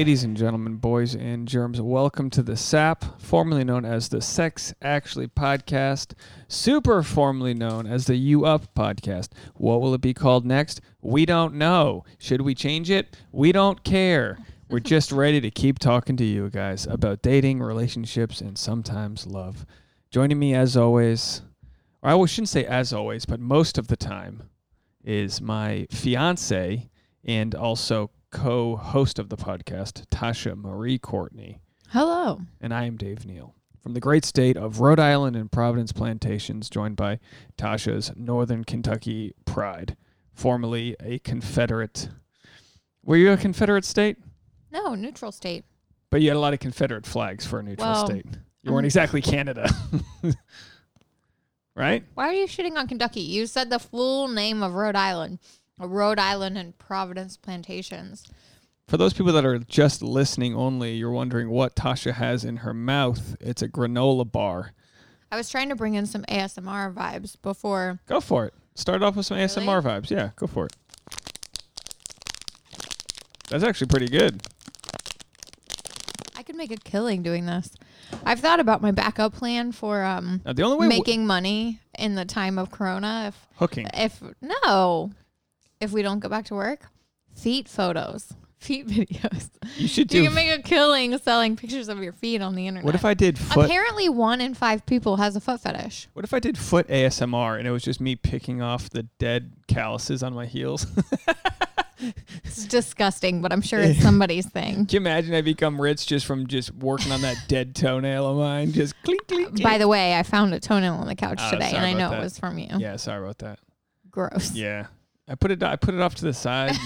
Ladies and gentlemen, boys and germs, welcome to the SAP, formerly known as the Sex Actually podcast, super formerly known as the You Up podcast. What will it be called next? We don't know. Should we change it? We don't care. We're just ready to keep talking to you guys about dating, relationships, and sometimes love. Joining me as always, or I shouldn't say as always, but most of the time, is my fiance and also co host of the podcast, Tasha Marie Courtney. Hello. And I am Dave Neal from the great state of Rhode Island and Providence Plantations, joined by Tasha's Northern Kentucky pride, formerly a Confederate. Were you a Confederate state? No, neutral state. But you had a lot of Confederate flags for a neutral Well, state. You weren't exactly Canada. right? Why are you shitting on Kentucky? You said the full name of Rhode Island. Rhode Island and Providence Plantations. For those people that are just listening only, you're wondering what Tasha has in her mouth. It's a granola bar. I was trying to bring in some ASMR vibes before. Go for it. Start off with some ASMR vibes. Yeah, go for it. That's actually pretty good. I could make a killing doing this. I've thought about my backup plan for um Now, the only way w- making money in the time of Corona. If hooking. if no, if we don't go back to work, feet photos, feet videos. You should do. You can make a killing selling pictures of your feet on the internet. what if I did foot? Apparently, one in five people has a foot fetish. What if I did foot ASMR and it was just me picking off the dead calluses on my heels? It's disgusting, but I'm sure it's somebody's thing. Can you imagine I become rich just from just working on that dead toenail of mine? Just clink, clink, clink. By the way, I found a toenail on the couch Oh, today, and I know that. it was from you. Yeah, sorry about that. Gross. Yeah, I put it. I put it off to the side.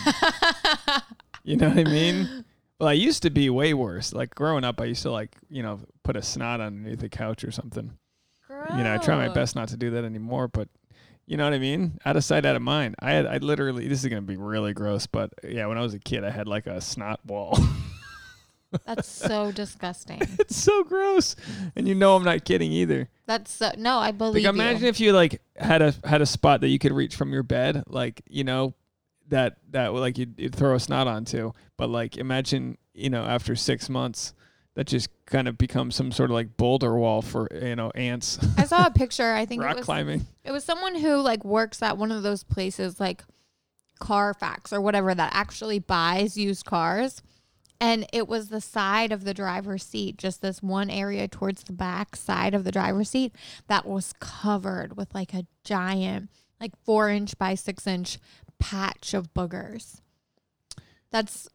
you know what I mean? Well, I used to be way worse. Like growing up, I used to like you know put a snot underneath the couch or something. Gross. You know, I try my best not to do that anymore, but you know what I mean? Out of sight, out of mind. I had, I literally, this is gonna be really gross, but yeah, when I was a kid, I had like a snot wall. That's so disgusting. it's so gross, and you know I'm not kidding either. That's so, no, I believe Like imagine you. if you like had a had a spot that you could reach from your bed, like you know, that that like you'd, you'd throw a snot onto. But like imagine you know after six months, that just kind of becomes some sort of like boulder wall for you know ants. I saw a picture. I think it Rock was climbing. it was someone who like works at one of those places like Carfax or whatever that actually buys used cars. And it was the side of the driver's seat, just this one area towards the back side of the driver's seat that was covered with like a giant, like four inch by six inch patch of boogers. That's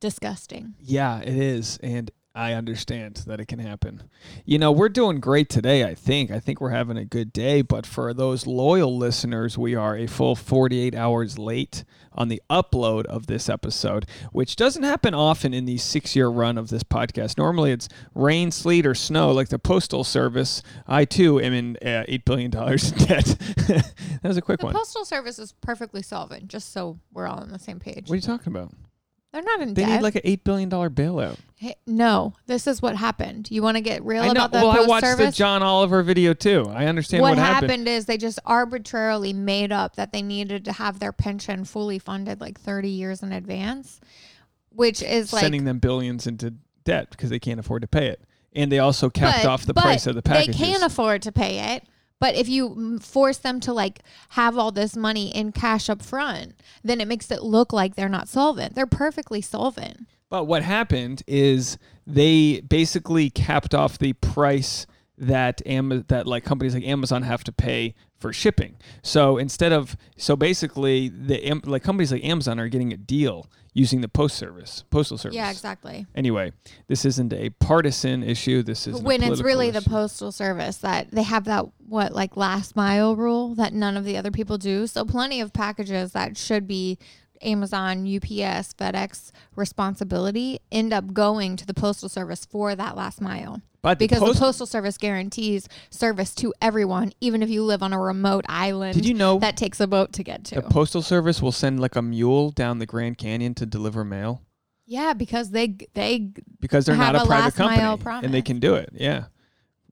disgusting. Yeah, it is, and I understand that it can happen. You know, we're doing great today, I think. I think we're having a good day, but for those loyal listeners, we are a full 48 hours late on the upload of this episode, which doesn't happen often in the six year run of this podcast. Normally it's rain, sleet, or snow, like the Postal Service. I too am in uh, $8 billion in debt. that was a quick The one. Postal Service is perfectly solvent, just so we're all on the same page. What are you talking about? They're not in They debt. need like an $8 billion bailout. Hey, no, this is what happened. You want to get real I know. about the Well, I post watched the? John Oliver video too. I understand what happened. what, happened. is they just arbitrarily made up that they needed to have their pension fully funded like 30 years in advance, which is like sending them billions into debt because they can't afford to pay it. And they also capped but- off the price of the packages. They can't afford to pay it, but if you mm, force them to like have all this money in cash up front, then it makes it look like they're not solvent. They're perfectly solvent. but what happened is they basically capped off the price that Am- that like companies like Amazon have to pay for shipping. So instead of so basically the Am- like companies like Amazon are getting a deal using the post service, postal service. Yeah, exactly. Anyway, this isn't a partisan issue. This is when it's really the postal service that they have that what like last mile rule that none of the other people do so plenty of packages that should be amazon ups fedex responsibility end up going to the postal service for that last mile but the because post- the postal service guarantees service to everyone even if you live on a remote island Did you know that takes a boat to get to the postal service will send like a mule down the Grand Canyon to deliver mail? yeah because they they because they're not a a private company and they can do it. Yeah.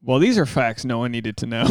Well, these are facts no one needed to know.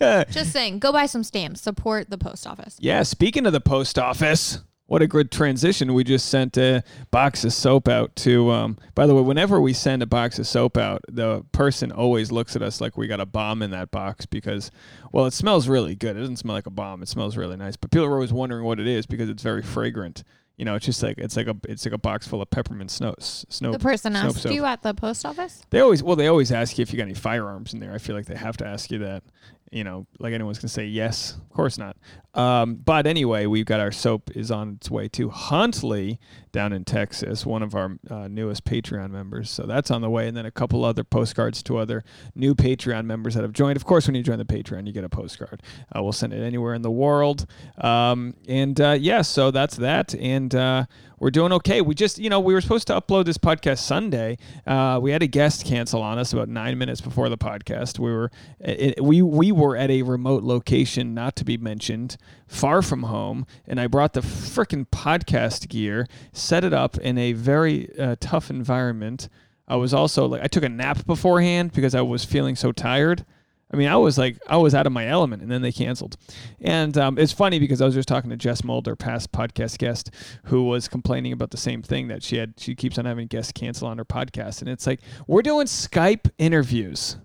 just saying go buy some stamps support the post office yeah. Speaking of the post office, what a good transition. We just sent a box of soap out to, um, by the way, whenever we send a box of soap out, the person always looks at us like we got a bomb in that box because, well, it smells really good. It doesn't smell like a bomb. It smells really nice. But people are always wondering what it is because it's very fragrant. You know, it's just like it's like a it's like a box full of peppermint snow snow. The person Snow asked soap. you at the post office. They always well they always ask you if you got any firearms in there. I feel like they have to ask you that. You know, like anyone's gonna say yes. Of course not. Um, but anyway, we've got our soap is on its way to Huntley down in Texas, one of our uh, newest Patreon members. So that's on the way, and then a couple other postcards to other new Patreon members that have joined. Of course, when you join the Patreon, you get a postcard. Uh, we'll send it anywhere in the world. Um, and uh, yeah, so that's that. And uh, we're doing okay. We just, you know, we were supposed to upload this podcast Sunday. Uh, we had a guest cancel on us about nine minutes before the podcast. We were, it, we we were at a remote location, not to be mentioned, far from home, and I brought the freaking podcast gear, set it up in a very uh, tough environment. I was also like, I took a nap beforehand because I was feeling so tired. I mean, I was like, I was out of my element, and then they canceled. And um, it's funny because I was just talking to Jess Mulder, past podcast guest, who was complaining about the same thing that she had. She keeps on having guests cancel on her podcast, and it's like we're doing Skype interviews.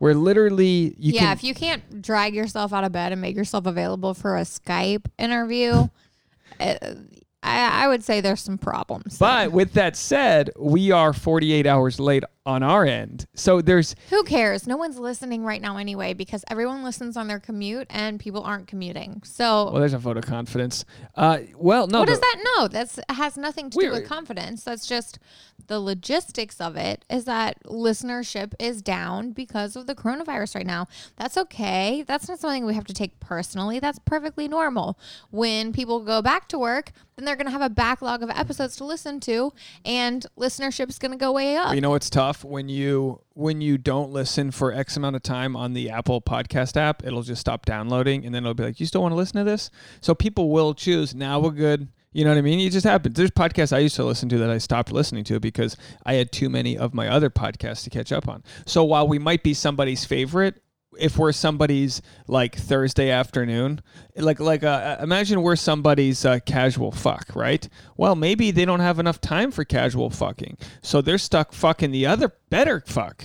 Where literally you yeah, can if you can't drag yourself out of bed and make yourself available for a Skype interview, uh, I, I would say there's some problems. there. But with that said, we are 48 hours late on our end. So there's Who cares? No one's listening right now anyway because everyone listens on their commute and people aren't commuting. So well, there's a vote of confidence. Uh, well, no, what the- does that know? That's has nothing to do with confidence. That's just the logistics of it is that listenership is down because of the coronavirus right now. That's okay. That's not something we have to take personally. That's perfectly normal. When people go back to work, then they're going to have a backlog of episodes to listen to and listenership is going to go way up. You know what's tough when you when you don't listen for X amount of time on the Apple Podcast app, it'll just stop downloading, and then it'll be like, "You still want to listen to this?" So people will choose. Now we're good. You know what I mean? It just happens. There's podcasts I used to listen to that I stopped listening to because I had too many of my other podcasts to catch up on. So while we might be somebody's favorite, if we're somebody's like Thursday afternoon, like like uh, imagine we're somebody's uh, casual fuck, right? Well, maybe they don't have enough time for casual fucking, so they're stuck fucking the other better fuck.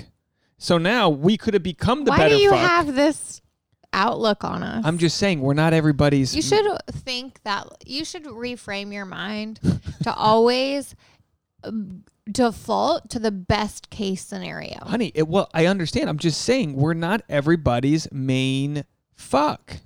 So now we could have become the Why better do you fuck. have this outlook on us? I'm just saying we're not everybody's. You should think that you should reframe your mind to always um, default to the best case scenario. honey. It, well, I understand. I'm just saying we're not everybody's main fuck.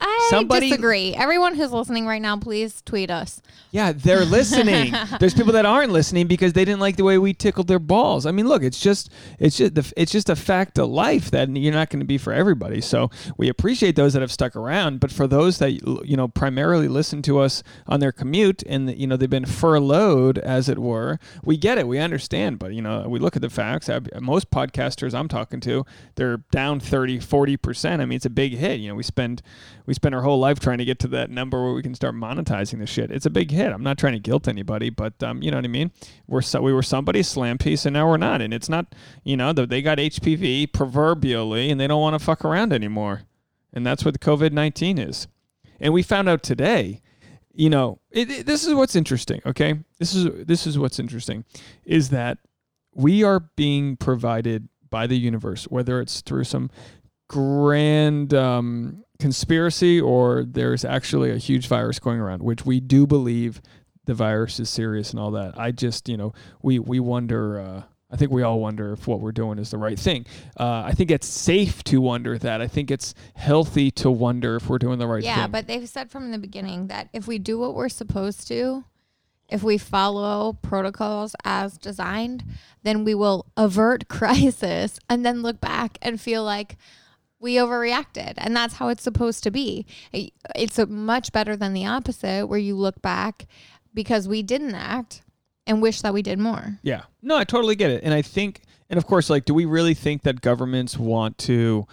I Somebody- disagree. Everyone who's listening right now, please tweet us. Yeah, they're listening. There's people that aren't listening because they didn't like the way we tickled their balls. I mean, look, it's just it's just the, it's just a fact of life that you're not going to be for everybody. So we appreciate those that have stuck around, but for those that you know primarily listen to us on their commute and you know they've been furloughed as it were, we get it, we understand. But you know, we look at the facts. I- Most podcasters I'm talking to, they're down 30, 40 percent. I mean, it's a big hit. You know, we spend we spend our whole life trying to get to that number where we can start monetizing the shit. It's a big hit. I'm not trying to guilt anybody, but um, you know what I mean. We're so, we were somebody's slam piece, and now we're not. And it's not, you know, th- they got HPV proverbially, and they don't want to fuck around anymore. And that's what COVID nineteen is. And we found out today, you know, it, it- this is what's interesting. Okay, this is this is what's interesting, is that we are being provided by the universe, whether it's through some grand um, conspiracy or there's actually a huge virus going around, which we do believe the virus is serious and all that. I just, you know, we we wonder. Uh, I think we all wonder if what we're doing is the right thing. Uh, I think it's safe to wonder that. I think it's healthy to wonder if we're doing the right yeah, thing. Yeah, but they've said from the beginning that if we do what we're supposed to, if we follow protocols as designed, then we will avert crisis and then look back and feel like we overreacted. And that's how it's supposed to be. It's much better than the opposite, where you look back because we didn't act and wish that we did more. Yeah. No, I totally get it. And I think, and of course, like, do we really think that governments want to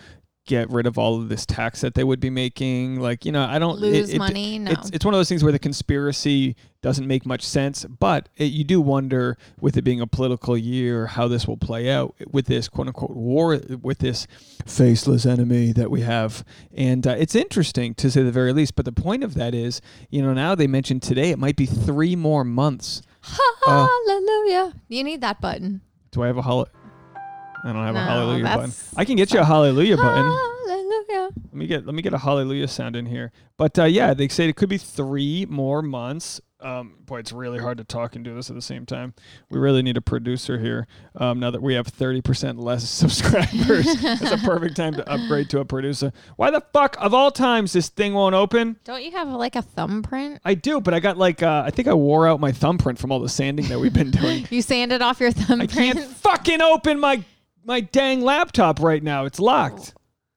get rid of all of this tax that they would be making. Like, you know, I don't Lose it- it- money? No. It's it's one of those things where the conspiracy doesn't make much sense, but it, you do wonder with it being a political year how this will play out with this quote unquote war with this faceless enemy that we have. And uh, it's interesting to say the very least, but the point of that is, you know, now they mentioned today it might be 3 more months. Uh, Hallelujah. You need that button. Do I have a hol- I don't have a hallelujah button. I can get you a hallelujah button. Hallelujah. Let me get let me get a hallelujah sound in here. But uh, yeah, they say it could be three more months. Um, boy, it's really hard to talk and do this at the same time. We really need a producer here. Um, now that we have thirty percent less subscribers, it's a perfect time to upgrade to a producer. Why the fuck of all times this thing won't open? Don't you have like a thumbprint? I do, but I got like uh, I think I wore out my thumbprint from all the sanding that we've been doing. You sanded off your thumbprint. I can't fucking open my my dang laptop right now. It's locked.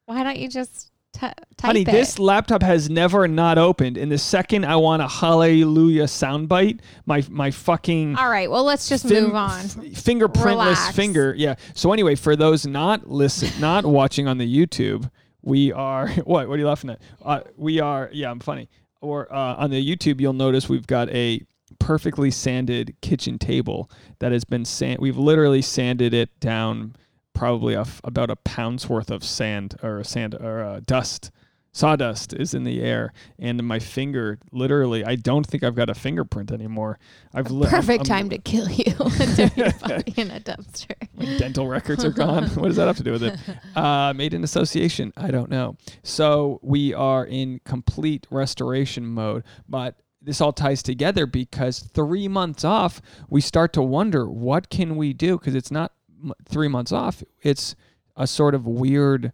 Why don't you just t- type Honey, it? this laptop has never not opened. And the second I want a hallelujah soundbite, my my fucking All right. Well, let's just fin- move on. f- fingerprintless Relax. finger. Yeah. So anyway, for those not listen, not watching on the YouTube, we are what? What are you laughing at? Uh, we are. Yeah, I'm funny. Or uh, on the YouTube, you'll notice we've got a perfectly sanded kitchen table that has been sand. We've literally sanded it down, probably a about a pound's worth of sand or sand or uh, dust. Sawdust is in the air, and my finger literally. I don't think I've got a fingerprint anymore. I've li- I'm- Perfect I'm- time to kill you and throw your body in a dumpster. my dental records are gone. what does that have to do with it? Uh, made in association. I don't know. So we are in complete restoration mode, but this all ties together because three months off, we start to wonder what can we do because it's not three months off. It's a sort of weird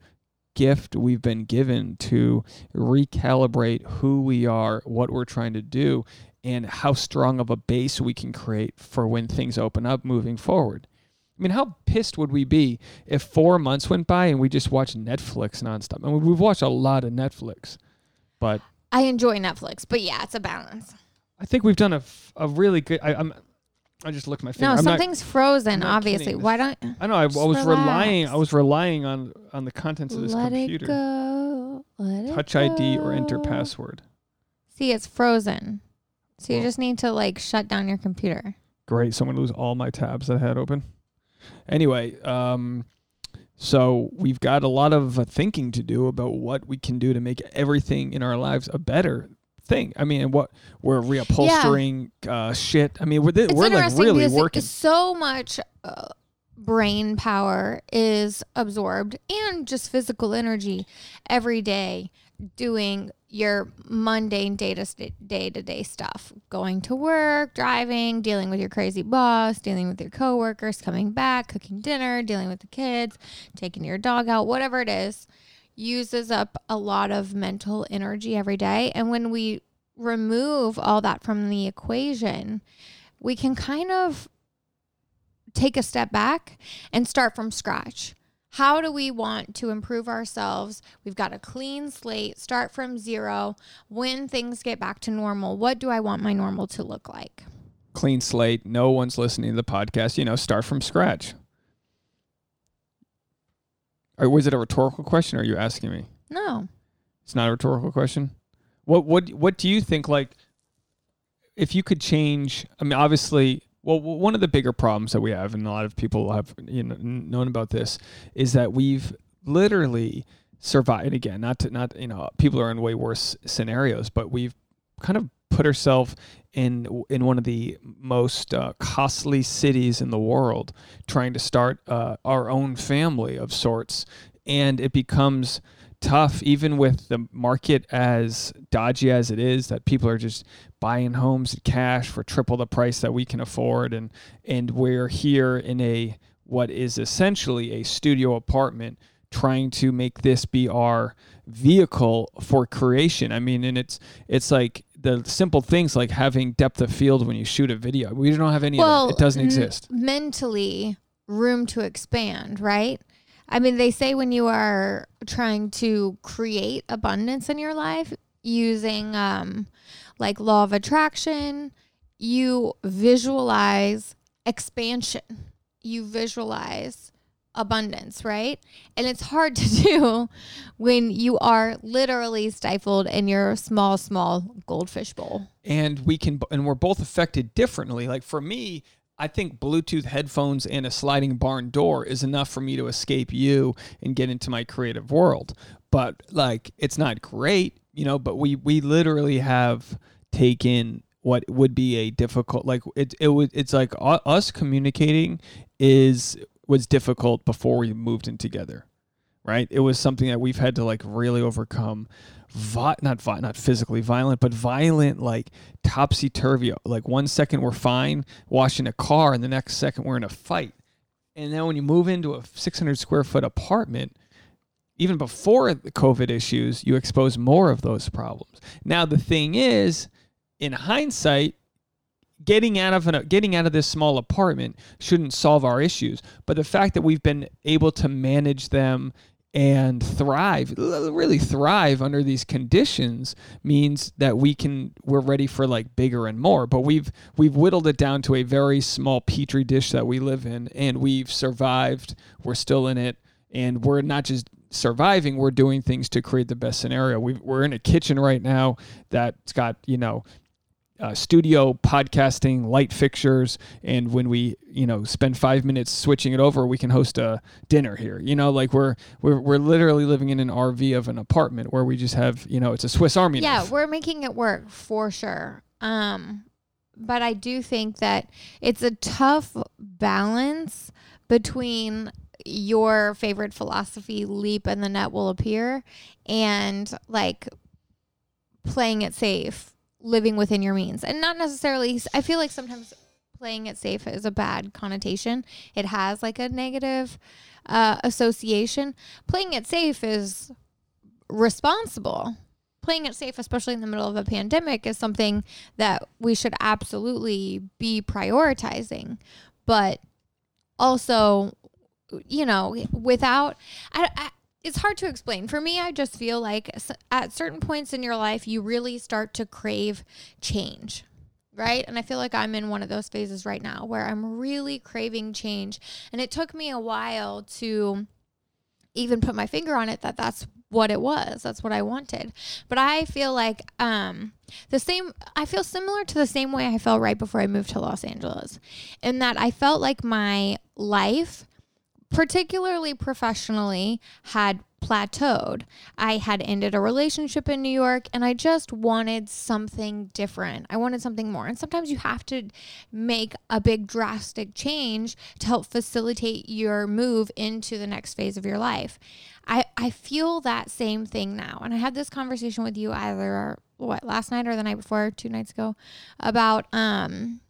gift we've been given to recalibrate who we are, what we're trying to do, and how strong of a base we can create for when things open up moving forward. I mean, how pissed would we be if four months went by and we just watched Netflix nonstop? I mean, we've watched a lot of Netflix, but I enjoy Netflix, but yeah, it's a balance. I think we've done a, f- a really good. I, I'm. I just looked my finger. No, I'm not- something's frozen. not Obviously, kidding. why don't I know. I, I was relying. I was relying on on the contents of this let computer. it go? Let Touch it ID or enter password. See, it's frozen. So you Well. just need to like shut down your computer. Great. So I'm gonna lose all my tabs that I had open. Anyway, um, so we've got a lot of uh, thinking to do about what we can do to make everything in our lives a better thing. I mean, what we're reupholstering uh, shit. I mean, we're th- we're like really working. so much uh, brain power is absorbed and just physical energy every day doing your mundane day to day to day stuff going to work driving dealing with your crazy boss dealing with your coworkers coming back cooking dinner dealing with the kids taking your dog out whatever it is uses up a lot of mental energy every day and when we remove all that from the equation we can kind of take a step back and start from scratch. How do we want to improve ourselves? We've got a clean slate, start from zero. When things get back to normal, what do I want my normal to look like? Clean slate. No one's listening to the podcast. You know, start from scratch. Or was it a rhetorical question? Or are you asking me? No. It's not a rhetorical question. What what what do you think? Like, if you could change, I mean, obviously, well, one of the bigger problems that we have, and a lot of people have you know known about this, is that we've literally survived. And again, not to not you know, people are in way worse scenarios, but we've kind of put herself in in one of the most uh, costly cities in the world, trying to start uh, our own family of sorts, and it becomes tough even with the market as dodgy as it is that people are just buying homes in cash for triple the price that we can afford. And and we're here in a what is essentially a studio apartment trying to make this be our vehicle for creation. I mean and it's it's like the simple things like having depth of field when you shoot a video we don't have any of that it doesn't n- exist Mentally, room to expand, right? I mean, they say when you are trying to create abundance in your life using um, like law of attraction, you visualize expansion. You visualize abundance, right? And it's hard to do when you are literally stifled in your small, small goldfish bowl. and we can and we're both affected differently like for me i think bluetooth headphones and a sliding barn door is enough for me to escape you and get into my creative world but like it's not great you know but we we literally have taken what would be a difficult like it it was it's like us communicating is was difficult before we moved in together right it was something that we've had to like really overcome vi- not vi- not physically violent, but violent, like topsy turvy. Like one second we're fine washing a car, and the next second we're in a fight. And then when you move into a 600 square foot apartment, even before the COVID issues, you expose more of those problems. Now the thing is, in hindsight, getting out of an, getting out of this small apartment shouldn't solve our issues. But the fact that we've been able to manage them and thrive, really thrive under these conditions means that we can we're ready for like bigger and more. But we've we've whittled it down to a very small petri dish that we live in and we've survived. We're still in it and we're not just surviving we're doing things to create the best scenario we we're in a kitchen right now that's got you know uh, studio podcasting light fixtures and when we you know spend five minutes switching it over we can host a dinner here. You know like we're we're, we're literally living in an rv of an apartment where we just have you know it's a swiss army Yeah, knife. we're making it work for sure. Um, but I do think that it's a tough balance between your favorite philosophy, leap and the net will appear, and like playing it safe, living within your means. And not necessarily, I feel like sometimes playing it safe is a bad connotation. It has like a negative uh, association. Playing it safe is responsible. Playing it safe, especially in the middle of a pandemic, is something that we should absolutely be prioritizing. But also, you know, without, I, I, it's hard to explain. For me, I just feel like at certain points in your life, you really start to crave change. Right. And I feel like I'm in one of those phases right now where I'm really craving change. And it took me a while to even put my finger on it that that's what it was that's what i wanted but i feel like um the same i feel similar to the same way i felt right before i moved to los angeles in that i felt like my life particularly professionally had plateaued. I had ended a relationship in new york and i just wanted something different. I wanted something more. And sometimes you have to make a big drastic change to help facilitate your move into the next phase of your life. I, I feel that same thing now. And I had this conversation with you either what last night or the night before, two nights ago, about um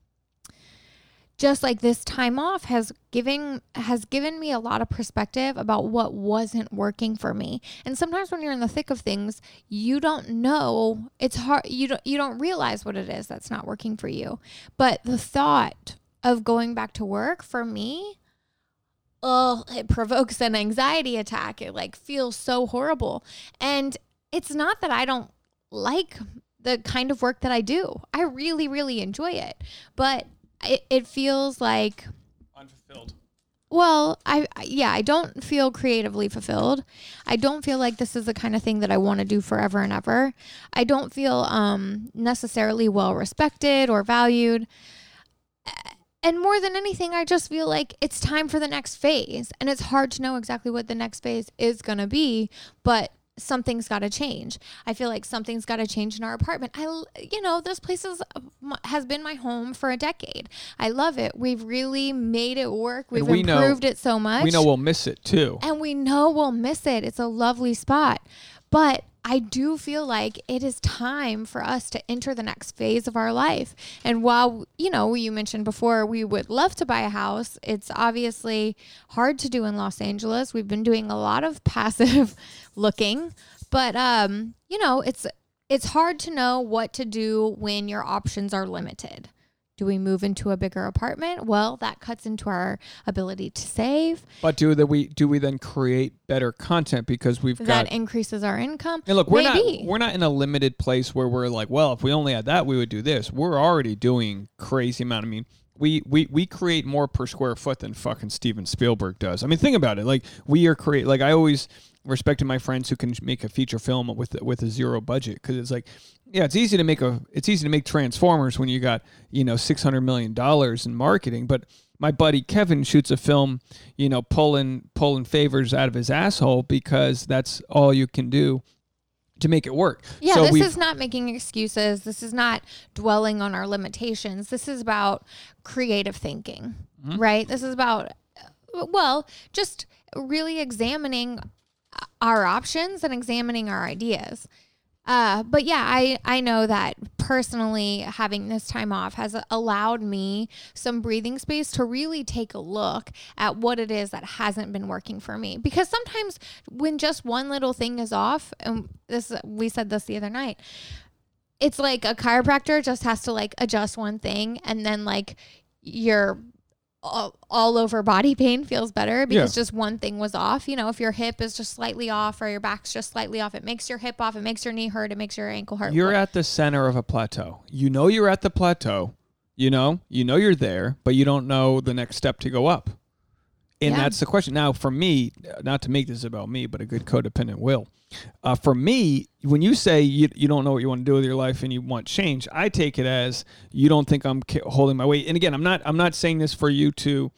just like this time off has given has given me a lot of perspective about what wasn't working for me. And sometimes when you're in the thick of things, you don't know. It's hard you don't you don't realize what it is that's not working for you. But the thought of going back to work for me oh, it provokes an anxiety attack. It like feels so horrible. And it's not that I don't like the kind of work that I do. I really, really enjoy it. But it, it feels like unfulfilled well, I I- yeah, I don't feel creatively fulfilled. I don't feel like this is the kind of thing that I want to do forever and ever. I don't feel um necessarily well respected or valued. And more than anything, I just feel like it's time for the next phase. And it's hard to know exactly what the next phase is going to be, but something's got to change. I feel like something's got to change in our apartment. I, you know, this place is, uh, has been my home for a decade. I love it. We've really made it work. We've we know- improved it so much we know we'll miss it too and we know we'll miss it. It's a lovely spot. But I do feel like it is time for us to enter the next phase of our life. And while, you know, you mentioned before we would love to buy a house, it's obviously hard to do in Los Angeles. We've been doing a lot of passive looking, but um, you know, it's it's hard to know what to do when your options are limited. Do we move into a bigger apartment? Well, that cuts into our ability to save. but do that we do we then create better content because we've got that got increases our income. And look, we're Maybe. not we're not in a limited place where we're like, well, if we only had that, we would do this. We're already doing crazy amount. I mean, we, we we create more per square foot than fucking Steven Spielberg does. I mean, think about it. Like we are create. Like I always respected my friends who can make a feature film with with a zero budget because it's like, yeah, it's easy to make a it's easy to make Transformers when you got you know six hundred million dollars in marketing, but my buddy Kevin shoots a film, you know, pulling pulling favors out of his asshole because that's all you can do to make it work. Yeah, So this is not making excuses. This is not dwelling on our limitations. This is about creative thinking, Mm-hmm. right? This is about, well, just really examining our options and examining our ideas. Uh, but yeah, I, I know that personally having this time off has allowed me some breathing space to really take a look at what it is that hasn't been working for me. Because sometimes when just one little thing is off, and this we said this the other night, it's like a chiropractor just has to like adjust one thing and then like your all, all over body pain feels better because just one thing was off. You know, if your hip is just slightly off or your back's just slightly off, it makes your hip off, it makes your knee hurt, it makes your ankle hurt. You're at the center of a plateau. You know you're at the plateau. You know, you know you're there, but you don't know the next step to go up. And Yeah. that's the question. Now, for me, not to make this about me, but a good codependent will. Uh, for me, when you say you, you don't know what you want to do with your life and you want change, I take it as you don't think I'm holding my weight. And again, I'm not. I'm not saying this for you to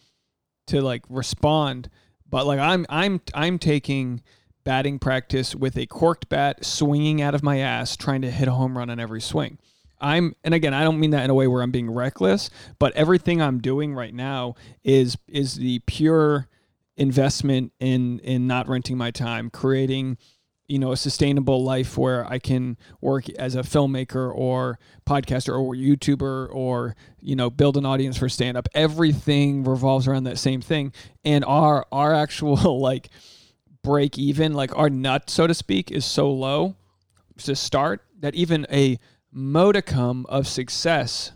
to like respond, but like I'm I'm I'm taking batting practice with a corked bat swinging out of my ass, trying to hit a home run on every swing. I'm and again, I don't mean that in a way where I'm being reckless, but everything I'm doing right now is is the pure investment in in not renting my time, creating you know a sustainable life where I can work as a filmmaker or podcaster or YouTuber or you know build an audience for stand up. Everything revolves around that same thing, and our our actual like break even, like our nut so to speak, is so low to start that even a modicum of success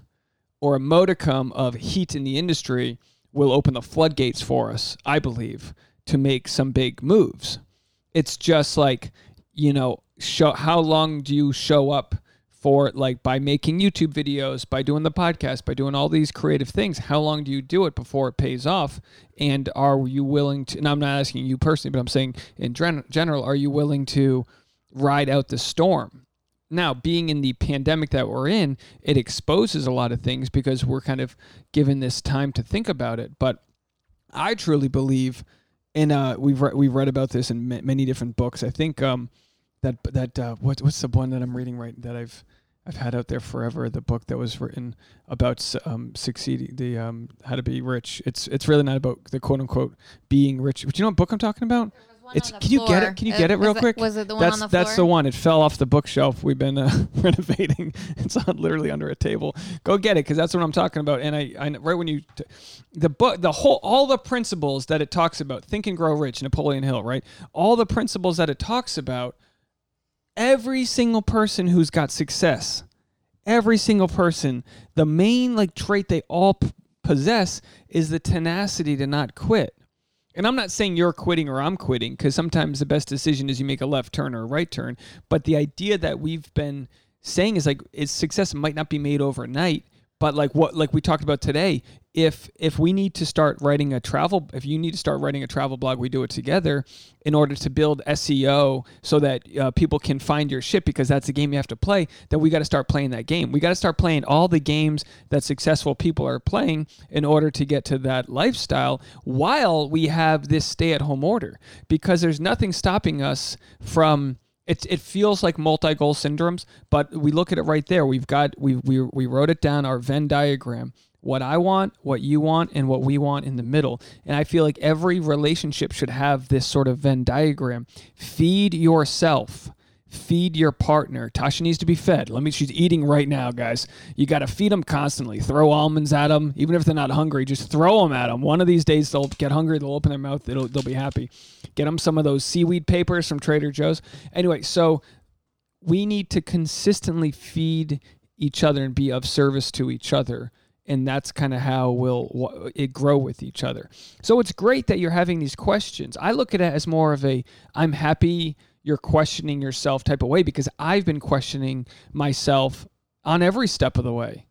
or a modicum of heat in the industry will open the floodgates for us, I believe, to make some big moves. It's just like, you know, show how long do you show up for like by making YouTube videos, by doing the podcast, by doing all these creative things, how long do you do it before it pays off? And are you willing to and I'm not asking you personally, but I'm saying in gen- general, are you willing to ride out the storm? Now, being in the pandemic that we're in, it exposes a lot of things because we're kind of given this time to think about it. But I truly believe, and uh, we've re- we've read about this in ma- many different books. I think um, that that uh, what, what's the one that I'm reading right that I've I've had out there forever. The book that was written about um, succeeding, the um, how to be rich. It's it's really not about the quote unquote being rich. But you know what book I'm talking about? It's can you get it? Can you get it real was quick? It, was it the one that's on the that's the one. It fell off the bookshelf. We've been uh, renovating. It's on literally under a table. Go get it because that's what I'm talking about. And I, I right when you, t- the book, the whole, all the principles that it talks about. Think and Grow Rich, Napoleon Hill, right? All the principles that it talks about. Every single person who's got success, every single person, the main like trait they all p- possess is the tenacity to not quit. And I'm not saying you're quitting or I'm quitting because sometimes the best decision is you make a left turn or a right turn. But the idea that we've been saying is like is success might not be made overnight, but like what like we talked about today, if if we need to start writing a travel if you need to start writing a travel blog, we do it together in order to build SEO so that uh, people can find your shit because that's the game you have to play. Then we got to start playing that game. We got to start playing all the games that successful people are playing in order to get to that lifestyle while we have this stay-at-home order because there's nothing stopping us from it, it feels like multi-goal syndromes, but we look at it right there. We've got we we we wrote it down our Venn diagram. What I want, what you want, and what we want in the middle. And I feel like every relationship should have this sort of Venn diagram. Feed yourself. Feed your partner. Tasha needs to be fed. Let me. She's eating right now, guys. You got to feed them constantly. Throw almonds at them, even if they're not hungry. Just throw them at them. One of these days they'll get hungry. They'll open their mouth. They'll they'll be happy. Get them some of those seaweed papers from Trader Joe's. Anyway, so we need to consistently feed each other and be of service to each other and that's kind of how we'll it grow with each other so it's great that you're having these questions i look at it as more of a i'm happy you're questioning yourself type of way because i've been questioning myself on every step of the way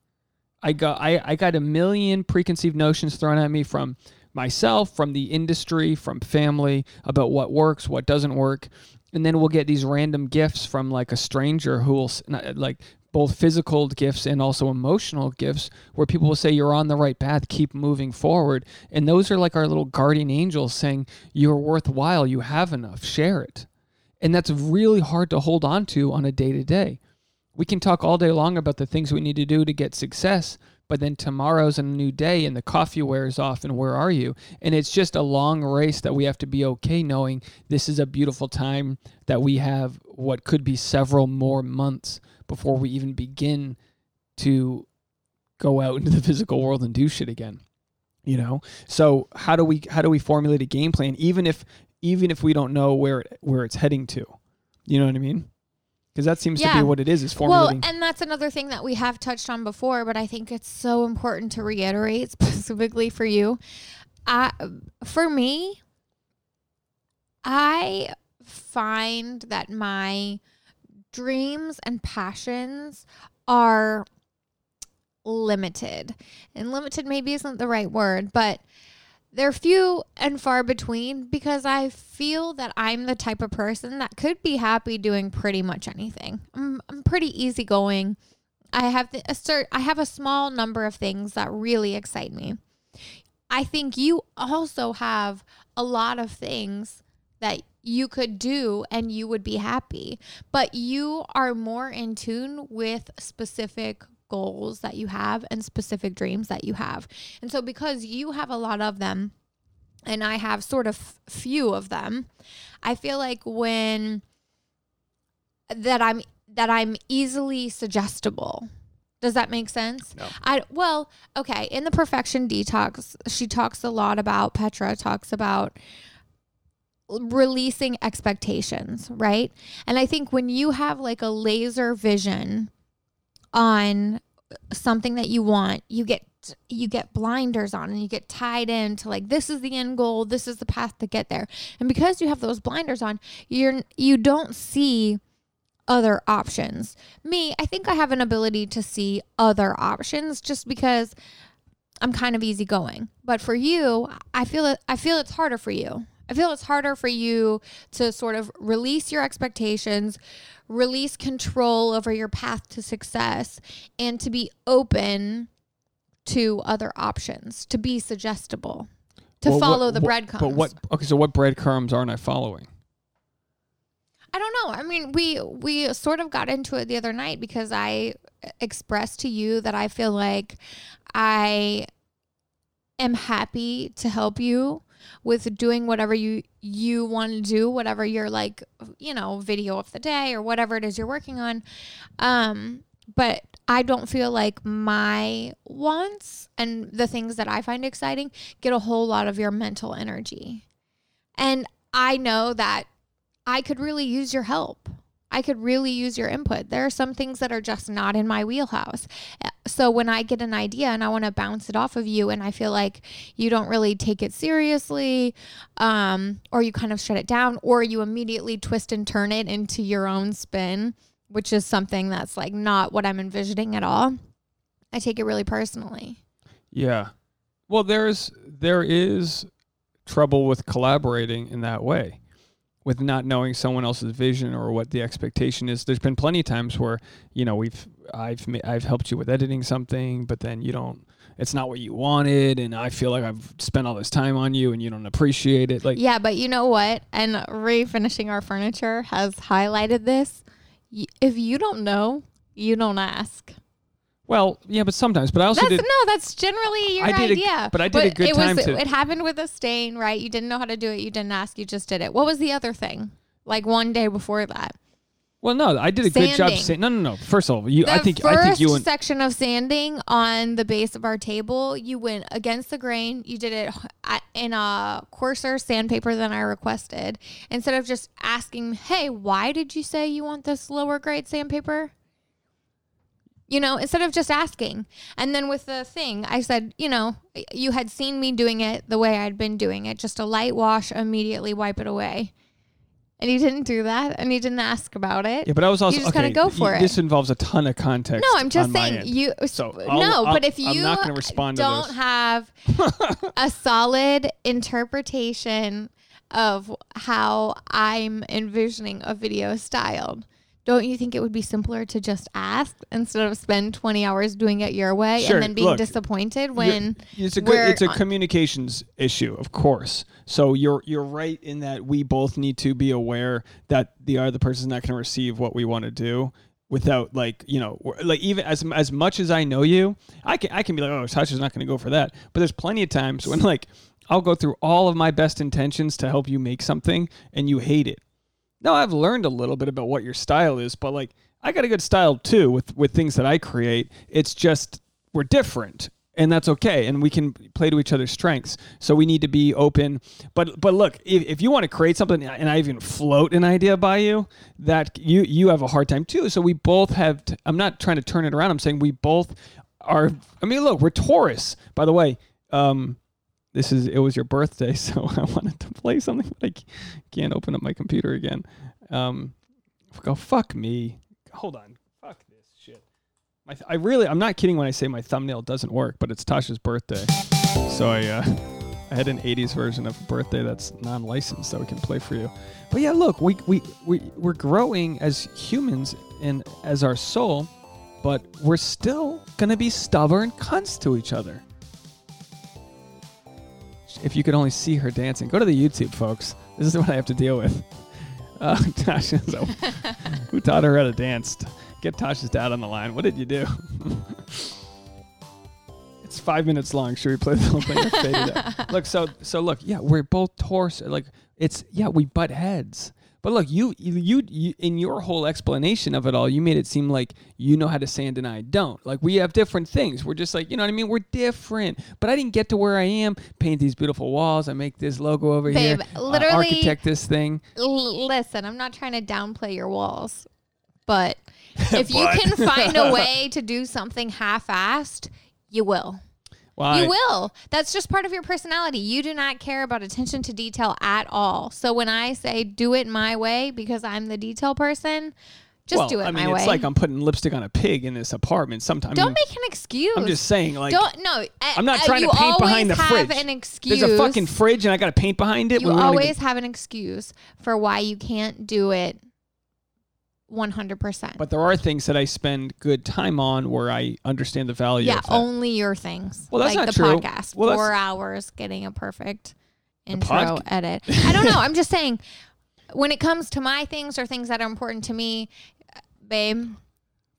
I got I, I got a million preconceived notions thrown at me from myself, from the industry, from family about what works, what doesn't work. And then we'll get these random gifts from like a stranger who will uh, like both physical gifts and also emotional gifts where people will say you're on the right path, keep moving forward. And those are like our little guardian angels saying you're worthwhile, you have enough, share it. And that's really hard to hold on to on a day to day. We can talk all day long about the things we need to do to get success, but then tomorrow's a new day and the coffee wears off and where are you? And it's just a long race that we have to be okay knowing this is a beautiful time that we have what could be several more months before we even begin to go out into the physical world and do shit again. You know? So how do we how do we formulate a game plan even if even if we don't know where it, where it's heading to? You know what I mean? Because that seems to be what it is is Well, and that's another thing that we have touched on before, but I think it's so important to reiterate specifically for you. I, for me, I find that my dreams and passions are limited. And limited maybe isn't the right word, but they're few and far between because I feel that I'm the type of person that could be happy doing pretty much anything. I'm, I'm pretty easygoing. I have the, a cert, I have a small number of things that really excite me. I think you also have a lot of things that you could do and you would be happy, but you are more in tune with specific goals that you have and specific dreams that you have. And so because you have a lot of them and I have sort of few of them, I feel like when that I'm that I'm easily suggestible. Does that make sense? No. I well, okay, in the perfection detox, she talks a lot about Petra talks about releasing expectations, right? And I think when you have like a laser vision on something that you want, you get you get blinders on and you get tied into like this is the end goal, this is the path to get there. And because you have those blinders on, you're you don't see other options. Me, I think I have an ability to see other options just because I'm kind of easygoing. But for you, I feel it I feel it's harder for you. I feel it's harder for you to sort of release your expectations, release control over your path to success, and to be open to other options, to be suggestible, to Well, what- follow the what- breadcrumbs. But what? Okay, so what breadcrumbs aren't I following? I don't know. I mean, we we sort of got into it the other night because I expressed to you that I feel like I am happy to help you with doing whatever you you want to do, whatever your like, you know, video of the day or whatever it is you're working on. Um, but I don't feel like my wants and the things that I find exciting get a whole lot of your mental energy. And I know that I could really use your help. I could really use your input. There are some things that are just not in my wheelhouse. Uh, So when I get an idea and I want to bounce it off of you and I feel like you don't really take it seriously um, or you kind of shut it down or you immediately twist and turn it into your own spin, which is something that's like not what I'm envisioning at all, I take it really personally. Yeah. Well, there's there is trouble with collaborating in that way, with not knowing someone else's vision or what the expectation is. There's been plenty of times where you know we've I've I've helped you with editing something, but then you don't. It's not what you wanted, and I feel like I've spent all this time on you, and you don't appreciate it. Like, Yeah, but you know what? And refinishing our furniture has highlighted this. If you don't know, you don't ask. Well, yeah, but sometimes. But I also That's did. no, that's generally your I did a- idea. but I did a good it time Was, to- It happened with a stain, right? You didn't know how to do it. You didn't ask. You just did it. What was the other thing? Like one day before that. Well, no, I did a good job. Sanding. Saying, no, no, no. First of all, you. The I think first I think you and section of sanding on the base of our table, you went against the grain. You did it at- in a coarser sandpaper than I requested. Instead of just asking, "Hey, why did you say you want this lower grade sandpaper?" You know, instead of just asking. And then with the thing, I said, you know, you had seen me doing it the way I'd been doing it, just a light wash, immediately wipe it away. and you didn't do that and you didn't ask about it. Yeah, but I was also just okay, gotta go y- for it. This involves a ton of context. No, I'm just saying you. So, I'll- no, I'll- but if you not gonna respond don't have a solid interpretation of how I'm envisioning a video styled, don't you think it would be simpler to just ask instead of spend 20 hours doing it your way Sure, and then being look, disappointed when it's a good, it's a on- communications issue, of course. So you're you're right in that we both need to be aware that the other person's not going to receive what we want to do without like you know like even as as much as I know you, I can I can be like oh Tasha's not going to go for that, but there's plenty of times when like I'll go through all of my best intentions to help you make something and you hate it. No, I've learned a little bit about what your style is, but like I got a good style too with with things that I create. It's just we're different and that's okay and we can play to each other's strengths. So we need to be open. But but look if, if you want to create something and i even float an idea by you that you you have a hard time too. So we both have t- i'm not trying to turn it around. I'm saying we both are i mean look we're taurus by the way. Um this is it was your birthday so i wanted to play something but i can't open up my computer again. Um go fuck me. Hold on. Fuck this shit. My th- I really, I'm not kidding when I say my thumbnail doesn't work, but it's Tasha's birthday, so I, uh, I had an '80s version of birthday that's non-licensed that we can play for you. But yeah, look, we we we we're growing as humans and as our soul, but we're still gonna be stubborn cunts to each other. If you could only see her dancing, go to the YouTube, folks. This is what I have to deal with. Uh, Tasha's a, who taught her how to dance? Get Tasha's dad on the line. What did you do? it's five minutes long. Should we play the whole thing? or fade it out? look, so so look, yeah, we're both Taurus. Like it's yeah, we butt heads. But look, you, you you in your whole explanation of it all, you made it seem like you know how to sand and I don't. Like we have different things. We're just like you know what I mean. We're different. But I didn't get to where I am. Paint these beautiful walls. I make this logo over here. Babe, uh, literally- architect this thing. L- listen, I'm not trying to downplay your walls, but if you can find a way to do something half-assed, you will. Well, You will. That's just part of your personality. You do not care about attention to detail at all. So when I say do it my way because I'm the detail person, just well, do it I mean, my it's way. like I'm putting lipstick on a pig in this apartment. Sometimes don't make an excuse. I'm just saying, like, don't no. Eh, I'm not eh, trying you to paint behind the fridge. An excuse. there's a fucking fridge and I got to paint behind it. you when we don't always have an excuse for why you can't do it 100%. but there are things that I spend good time on where I understand the value. yeah, only your things. Well, that's like not the true. podcast. Well, Four hours getting a perfect intro edit. I don't know. I'm just saying when it comes to my things or things that are important to me, babe,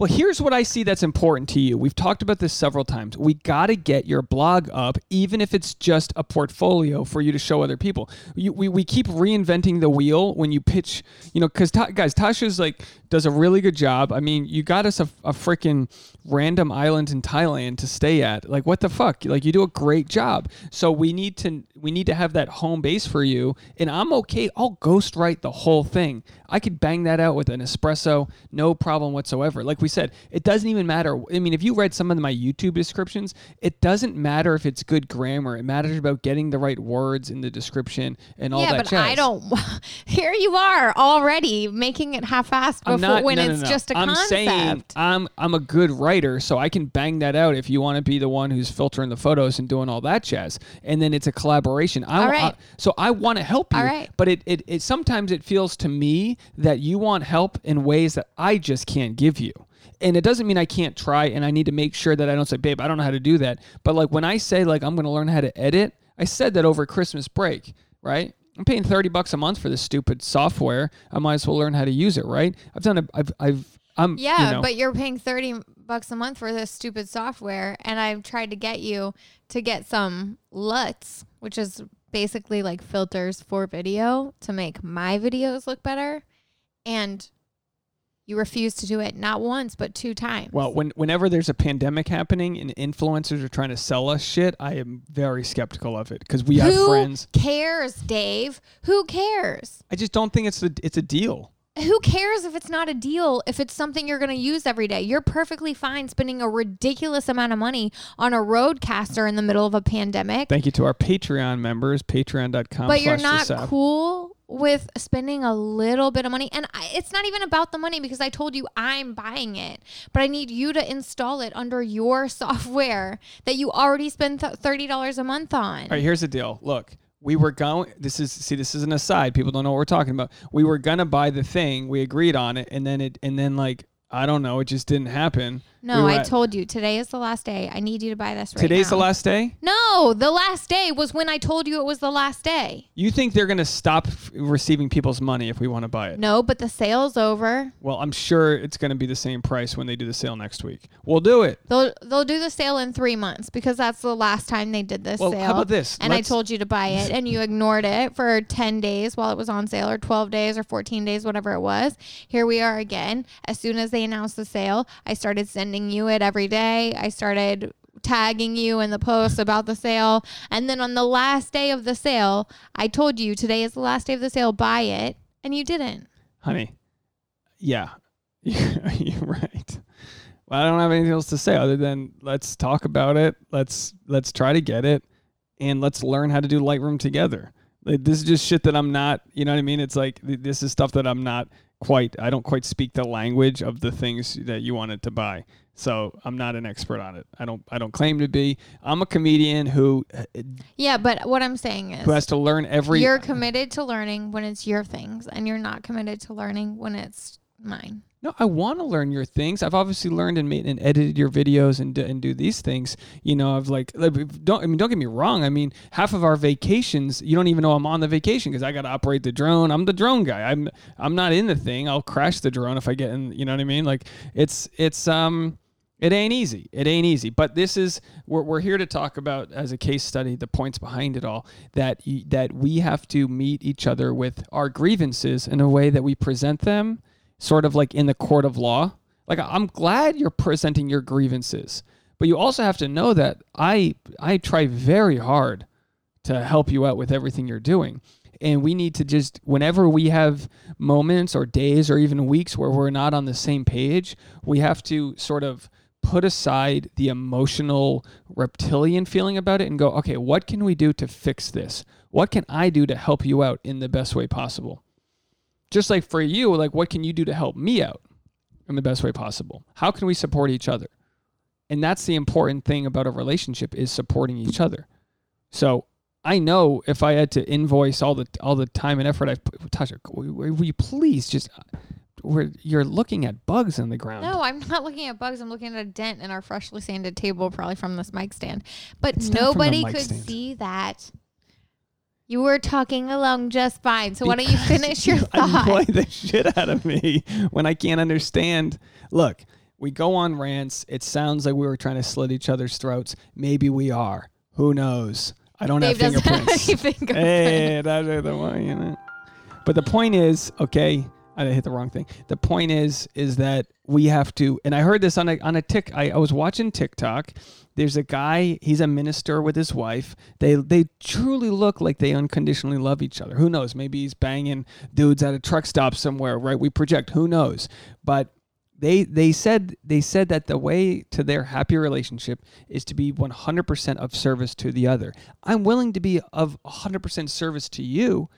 Well, here's what I see that's important to you. We've talked about this several times. We got to get your blog up, even if it's just a portfolio for you to show other people. You, we, we keep reinventing the wheel when you pitch, you know, because ta- guys, Tasha's like does a really good job. I mean, you got us a, a freaking random island in Thailand to stay at. Like, what the fuck? Like, you do a great job. So we need to we need to have that home base for you. And I'm okay. I'll ghostwrite the whole thing. I could bang that out with an espresso, no problem whatsoever. Like we said, it doesn't even matter. I mean, if you read some of my YouTube descriptions, it doesn't matter if it's good grammar. It matters about getting the right words in the description and all yeah, that Yeah, but jazz. I don't. Here you are already making it half-assed before not, when no, no, it's no. just a I'm concept. saying I'm I'm a good writer, so I can bang that out if you want to be the one who's filtering the photos and doing all that jazz. And then it's a collaboration. I, All right. I- so I want to help you, All right. but it, it it sometimes it feels to me that you want help in ways that I just can't give you. And it doesn't mean I can't try and I need to make sure that I don't say, babe, I don't know how to do that. But like when I say like I'm gonna learn how to edit, I said that over Christmas break, right? I'm paying 30 bucks a month for this stupid software. I might as well learn how to use it, right? I've done a I've I've I'm Yeah, you know, but you're paying 30 bucks a month for this stupid software and I've tried to get you to get some LUTs, which is basically like filters for video to make my videos look better and you refuse to do it not once but two times. Well, when whenever there's a pandemic happening and influencers are trying to sell us shit, I am very skeptical of it because we have friends. Who friends. cares, Dave? Who cares? I just don't think it's a it's a deal. Who cares if it's not a deal, if it's something you're going to use every day? You're perfectly fine spending a ridiculous amount of money on a RODECaster in the middle of a pandemic. Thank you to our Patreon members, patreon.com. but you're not cool with spending a little bit of money. And I, it's not even about the money because I told you I'm buying it, but I need you to install it under your software that you already spend th- $30 a month on. All right, here's the deal. Look, we were going. This is see. This is an aside. People don't know what we're talking about. We were gonna buy the thing. We agreed on it, and then it, and then like I don't know. It just didn't happen. No, We I at- told you today is the last day. I need you to buy this right Today's the last day. No, the last day was when I told you it was the last day. You think they're gonna stop f- receiving people's money if we want to buy it? No, but the sale's over. Well, I'm sure it's gonna be the same price when they do the sale next week. We'll do it. They'll they'll do the sale in three months because that's the last time they did this Well, sale. how about this? And I Let's- told you to buy it, and you ignored it for ten days while it was on sale, or twelve days, or fourteen days, whatever it was. Here we are again. As soon as they announced the sale, I started sending you it every day. I started tagging you in the posts about the sale, and then on the last day of the sale, I told you today is the last day of the sale. Buy it, and you didn't. honey. Yeah, you're right. Well, I don't have anything else to say other than let's talk about it. Let's let's try to get it, and let's learn how to do Lightroom together. Like, This is just shit that I'm not. You know what I mean? It's like this is stuff that I'm not quite. I don't quite speak the language of the things that you wanted to buy. So I'm not an expert on it. I don't. I don't claim to be. I'm a comedian who Yeah, but what I'm saying is, who has to learn every. you're committed to learning when it's your things, and you're not committed to learning when it's mine. No, I want to learn your things. I've obviously learned and made and edited your videos and do, and do these things. You know, I've like like, don't I mean don't get me wrong. I mean half of our vacations you don't even know I'm on the vacation because I got to operate the drone. I'm the drone guy. I'm I'm not in the thing. I'll crash the drone if I get in. You know what I mean? Like it's it's um. It ain't easy. It ain't easy. But this is we're, we're here to talk about as a case study the points behind it all that that we have to meet each other with our grievances in a way that we present them sort of like in the court of law. Like I'm glad you're presenting your grievances, but you also have to know that I I try very hard to help you out with everything you're doing. And we need to just whenever we have moments or days or even weeks where we're not on the same page, we have to sort of put aside the emotional reptilian feeling about it and go, okay, what can we do to fix this? What can I do to help you out in the best way possible? just like for you, like what can you do to help me out in the best way possible? How can we support each other? And that's the important thing about a relationship is supporting each other. So I know if I had to invoice all the all the time and effort I've put, Tasha, will will you please just we're, you're looking at bugs in the ground. No, I'm not looking at bugs. I'm looking at a dent in our freshly sanded table, probably from this mic stand. But It's not from the nobody mic could stand. see that. You were talking along just fine. So why don't you finish your thought? Annoy the shit out of me when I can't understand. Look, we go on rants. It sounds like we were trying to slit each other's throats. Maybe we are. Who knows? I don't Dave have doesn't have fingerprints. any fingerprints. hey, that's the one, you know. But the point is, okay, I hit the wrong thing. The point is, is that we have to. And I heard this on a on a tick. I, I was watching TikTok. There's a guy. He's a minister with his wife. They they truly look like they unconditionally love each other. Who knows? Maybe he's banging dudes at a truck stop somewhere. Right? We project. Who knows? But they they said they said that the way to their happy relationship is to be 100% of service to the other. I'm willing to be of 100% service to you.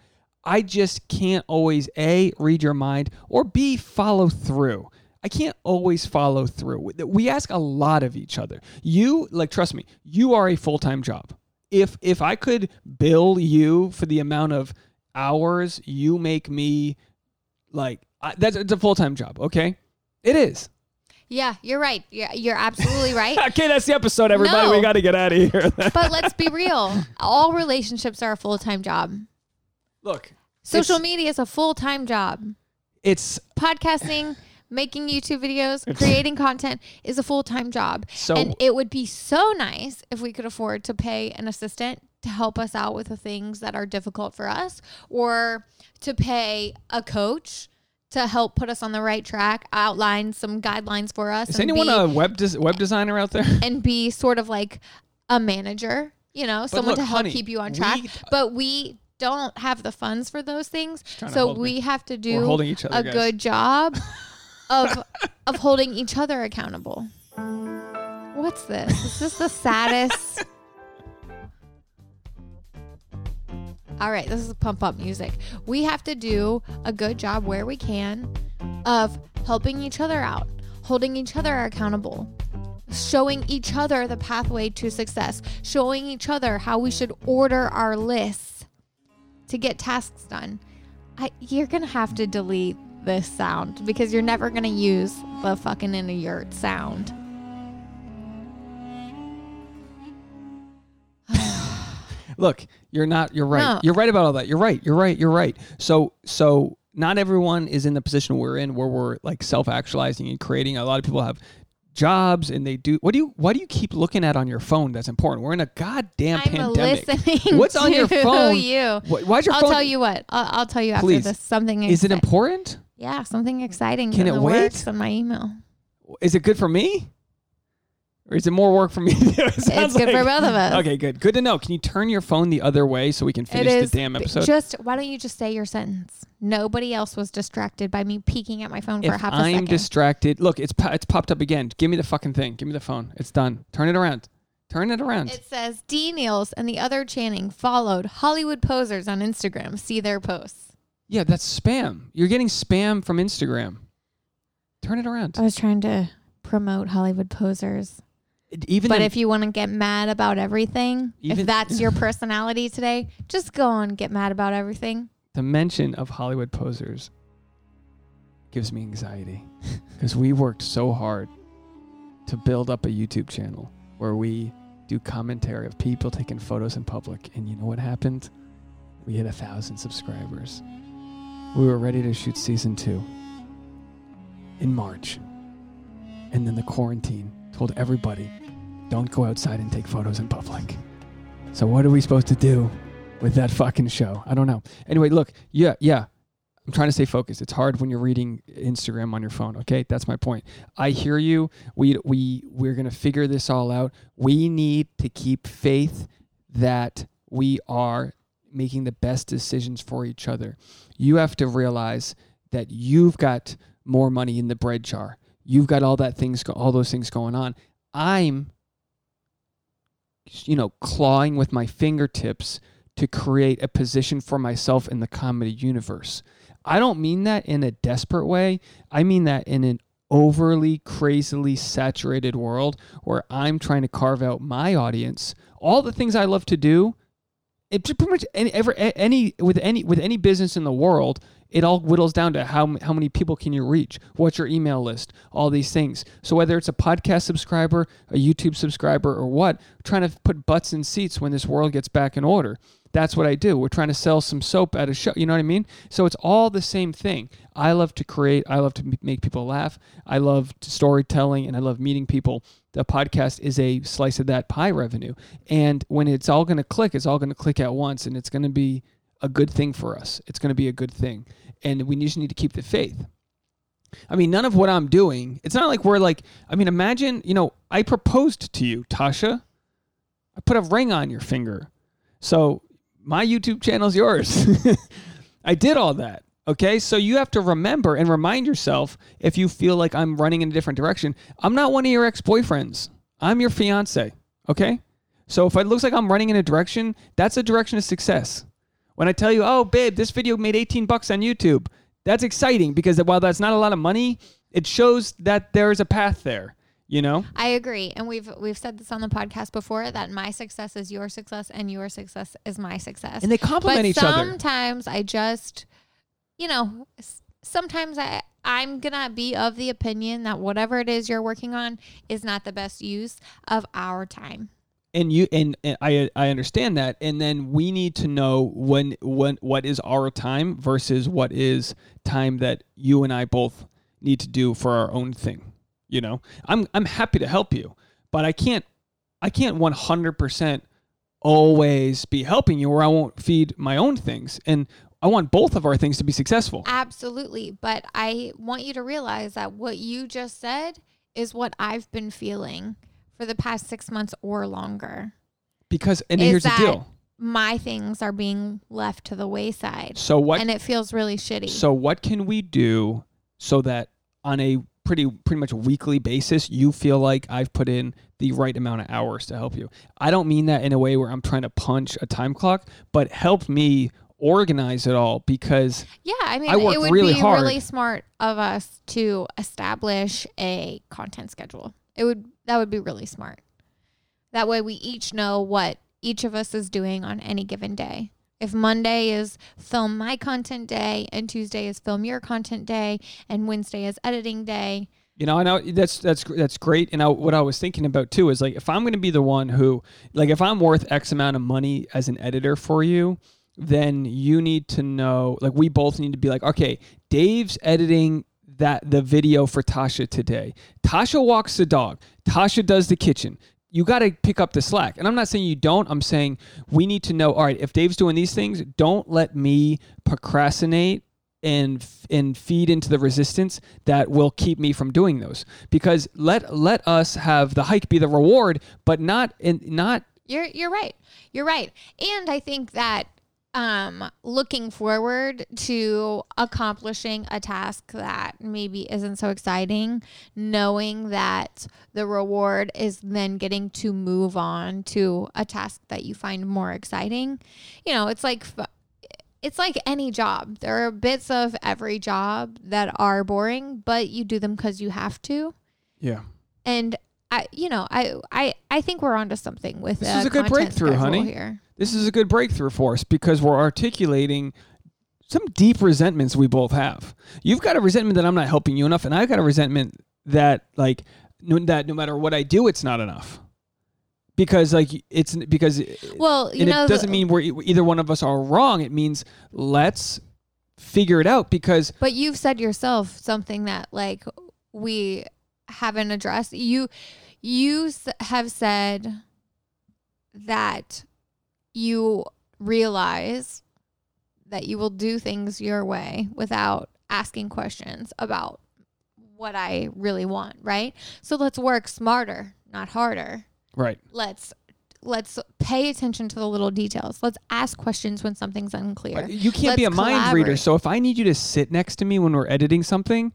I just can't always A, read your mind, or B, follow through. I can't always follow through. We ask a lot of each other. You, like, trust me, you are a full time job. If if I could bill you for the amount of hours you make me, like, I, that's it's a full time job. Okay, it is. Yeah, you're right. Yeah, you're absolutely right. Okay, that's the episode, everybody. No. We got to get out of here. but let's be real. All relationships are a full time job. Look, Social media is a full time job. it's Podcasting, making YouTube videos, creating content is a full time job. so. and it would be so nice if we could afford to pay an assistant to help us out with the things that are difficult for us or to pay a coach to help put us on the right track, outline some guidelines for us is and anyone be, a web des- web designer out there? and be sort of like a manager, you know, someone look, to help honey, keep you on track. we- but we don't have the funds for those things. So hold me. we have to do holding each other, a guys. good job of of holding each other accountable. What's this? Is this the saddest? all right, this is pump up music. We have to do a good job where we can of helping each other out, holding each other accountable, showing each other the pathway to success, showing each other how we should order our lists to get tasks done. I, you're going to have to delete this sound because you're never going to use the fucking in a yurt sound. Look, you're not. You're right. No. You're right about all that. You're right. You're right. You're right. So so not everyone is in the position we're in where we're like self actualizing and creating. A lot of people have jobs and they do. What do you? Why do you keep looking at on your phone? That's important. We're in a goddamn I'm pandemic. listening. What's on your phone? You. Wh- Why's your I'll phone? tell you what. I'll, I'll tell you after Please. this. Something Is it important? Yeah, something exciting. Can in it the wait? on my email. Is it good for me? Or is it more work for me? it It's good for both of us. Okay, good. Good to know. Can you turn your phone the other way so we can finish is the damn episode? just. Why don't you just say your sentence? Nobody else was distracted by me peeking at my phone for if half a I'm second. distracted, look, it's it's popped up again. Give me the fucking thing. Give me the phone. It's done. Turn it around. Turn it around. it says D Nealz and the other Channing followed Hollywood posers on Instagram. See their posts. yeah, that's spam. You're getting spam from Instagram. Turn it around. I was trying to promote Hollywood posers. Even But the- if you want to get mad about everything, Even- if that's your personality today, just go and get mad about everything. the mention of Hollywood posers gives me anxiety because we worked so hard to build up a YouTube channel where we do commentary of people taking photos in public. And you know what happened? We hit a thousand subscribers. We were ready to shoot season two in March. And then the quarantine told everybody don't go outside and take photos in public. So, what are we supposed to do with that fucking show? I don't know. Anyway, look, yeah, yeah. I'm trying to stay focused. It's hard when you're reading Instagram on your phone. Okay, that's my point. I hear you. We we we're gonna figure this all out. We need to keep faith that we are making the best decisions for each other. You have to realize that you've got more money in the bread jar. You've got all that things, all those things going on. I'm, you know, clawing with my fingertips to create a position for myself in the comedy universe. I don't mean that in a desperate way. I mean that in an overly crazily saturated world where I'm trying to carve out my audience. All the things I love to do, it pretty much any ever any with any with any business in the world, it all whittles down to how how many people can you reach? What's your email list? All these things. So whether it's a podcast subscriber, a YouTube subscriber, or what, trying to put butts in seats when this world gets back in order. That's what I do. We're trying to sell some soap at a show. You know what I mean? So it's all the same thing. I love to create. I love to make people laugh. I love storytelling, and I love meeting people. The podcast is a slice of that pie revenue. And when it's all going to click, it's all going to click at once, and it's going to be a good thing for us. It's going to be a good thing, and we just need to keep the faith. I mean, none of what I'm doing. It's not like we're like. I mean, imagine you know, I proposed to you, Tasha. I put a ring on your finger, so my YouTube channel's yours. I did all that. Okay, so you have to remember and remind yourself if you feel like I'm running in a different direction. I'm not one of your ex boyfriends. I'm your fiance. Okay, so if it looks like I'm running in a direction, that's a direction of success. When I tell you, oh, babe, this video made 18 bucks on YouTube, that's exciting because while that's not a lot of money, it shows that there is a path there. You know, I agree, and we've we've said this on the podcast before that my success is your success and your success is my success. and they complement each other. sometimes I just, you know, sometimes I I'm gonna be of the opinion that whatever it is you're working on is not the best use of our time. And you and, and I I understand that. And then we need to know when when what is our time versus what is time that you and I both need to do for our own thing you know? I'm I'm happy to help you but I can't I can't 100% always be helping you or I won't feed my own things. And I want both of our things to be successful. Absolutely, but I want you to realize that what you just said is what I've been feeling for the past six months or longer. because and Is here's the deal My things are being left to the wayside, so what and it feels really shitty. So what can we do so that on a pretty pretty much weekly basis you feel like I've put in the right amount of hours to help you. I don't mean that in a way where I'm trying to punch a time clock, but help me organize it all because Yeah, I mean, I it would really be hard. really smart of us to establish a content schedule. It would that would be really smart. That way, we each know what each of us is doing on any given day. If Monday is film my content day, and Tuesday is film your content day, and Wednesday is editing day, You know, I know that's that's that's great. And I, what I was thinking about too is like if I'm going to be the one who, like, if I'm worth X amount of money as an editor for you, then you need to know. Like, we both need to be like, okay, Dave's editing that the video for Tasha today. Tasha walks the dog. Tasha does the kitchen. You got to pick up the slack. And I'm not saying you don't. I'm saying we need to know. All right, if Dave's doing these things, don't let me procrastinate and and feed into the resistance that will keep me from doing those because let let us have the hike be the reward but not in not You're you're right. You're right. And I think that um looking forward to accomplishing a task that maybe isn't so exciting, knowing that the reward is then getting to move on to a task that you find more exciting. You know, it's like it's like any job. There are bits of every job that are boring, but you do them cuz you have to yeah and I, you know, I, I, I think we're onto something with This uh, is a good breakthrough, honey. Here, this is a good breakthrough for us because we're articulating some deep resentments we both have. You've got a resentment that i'm not helping you enough and i've got a resentment that like no, that no matter what i do it's not enough. Because like it's because well, you and know, it doesn't the- mean we're either one of us are wrong. It means let's figure it out because But you've said yourself something that like we haven't addressed. You, you have said that you realize that you will do things your way without asking questions about what I really want, right? So let's work smarter, not harder. right let's let's pay attention to the little details. Let's ask questions when something's unclear. You can't be a Let's mind reader. So if I need you to sit next to me when we're editing something,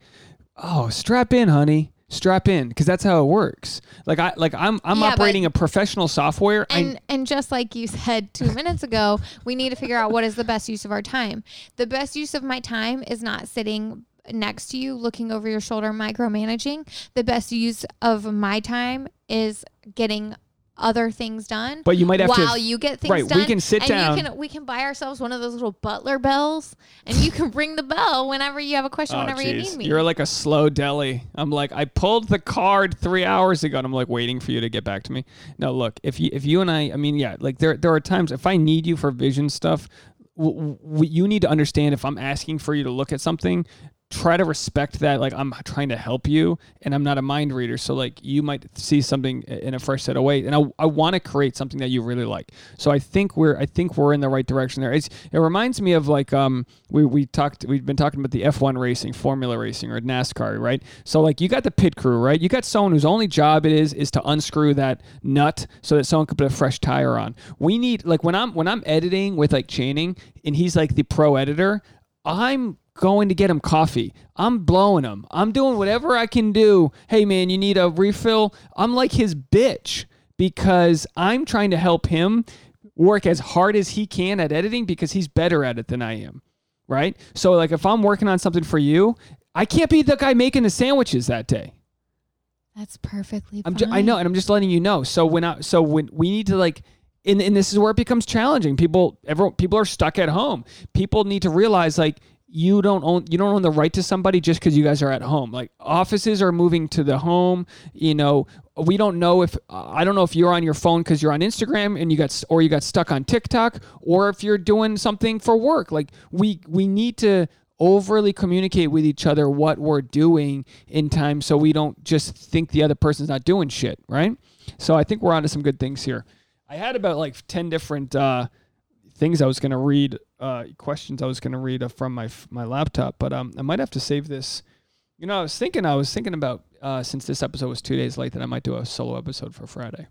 oh, strap in, honey. Strap in, because that's how it works. Like I, like I'm, I'm Yeah, operating a professional software. I, and and just like you said 2 minutes ago, we need to figure out what is the best use of our time. The best use of my time is not sitting next to you looking over your shoulder micromanaging. The best use of my time is getting other things done. but you might have while to. you get things right, we can sit and down. You can, we can buy ourselves one of those little butler bells, and you can ring the bell whenever you have a question, Oh, whenever you need me. You're like a slow deli. I'm like, I pulled the card three hours ago, and I'm like waiting for you to get back to me. No, look, if you if you and I, I mean, yeah, like there there are times if I need you for vision stuff, w- w- you need to understand if I'm asking for you to look at something. Try to respect that. Like I'm trying to help you, and I'm not a mind reader. So like you might see something in a fresh set of ways, and I, I want to create something that you really like. So I think we're I think we're in the right direction there. It's, it reminds me of like um we we talked we've been talking about the F1 racing, Formula racing, or NASCAR, right? So like you got the pit crew, right? You got someone whose only job it is is to unscrew that nut so that someone could put a fresh tire on. We need like when I'm when I'm editing with like Channing and he's like the pro editor, I'm going to get him coffee. I'm blowing him. I'm doing whatever I can do. Hey man, you need a refill? I'm like his bitch because I'm trying to help him work as hard as he can at editing because he's better at it than I am. Right? So like if I'm working on something for you, I can't be the guy making the sandwiches that day. That's perfectly fine. ju- I know, and I'm just letting you know. So when I so when we need to like, and, and this is where it becomes challenging. People, everyone, people are stuck at home. People need to realize like you don't own you don't own the right to somebody just because you guys are at home. Like offices are moving to the home. You know, we don't know if I don't know if you're on your phone because you're on Instagram and you got or you got stuck on TikTok or if you're doing something for work. Like we we need to overly communicate with each other what we're doing in time so we don't just think the other person's not doing shit, right? So I think we're onto some good things here. I had about like 10 different uh, things I was going to read, uh, questions I was going to read uh, from my my laptop, but um, I might have to save this. You know, I was thinking, I was thinking about uh, since this episode was two days late, that I might do a solo episode for Friday.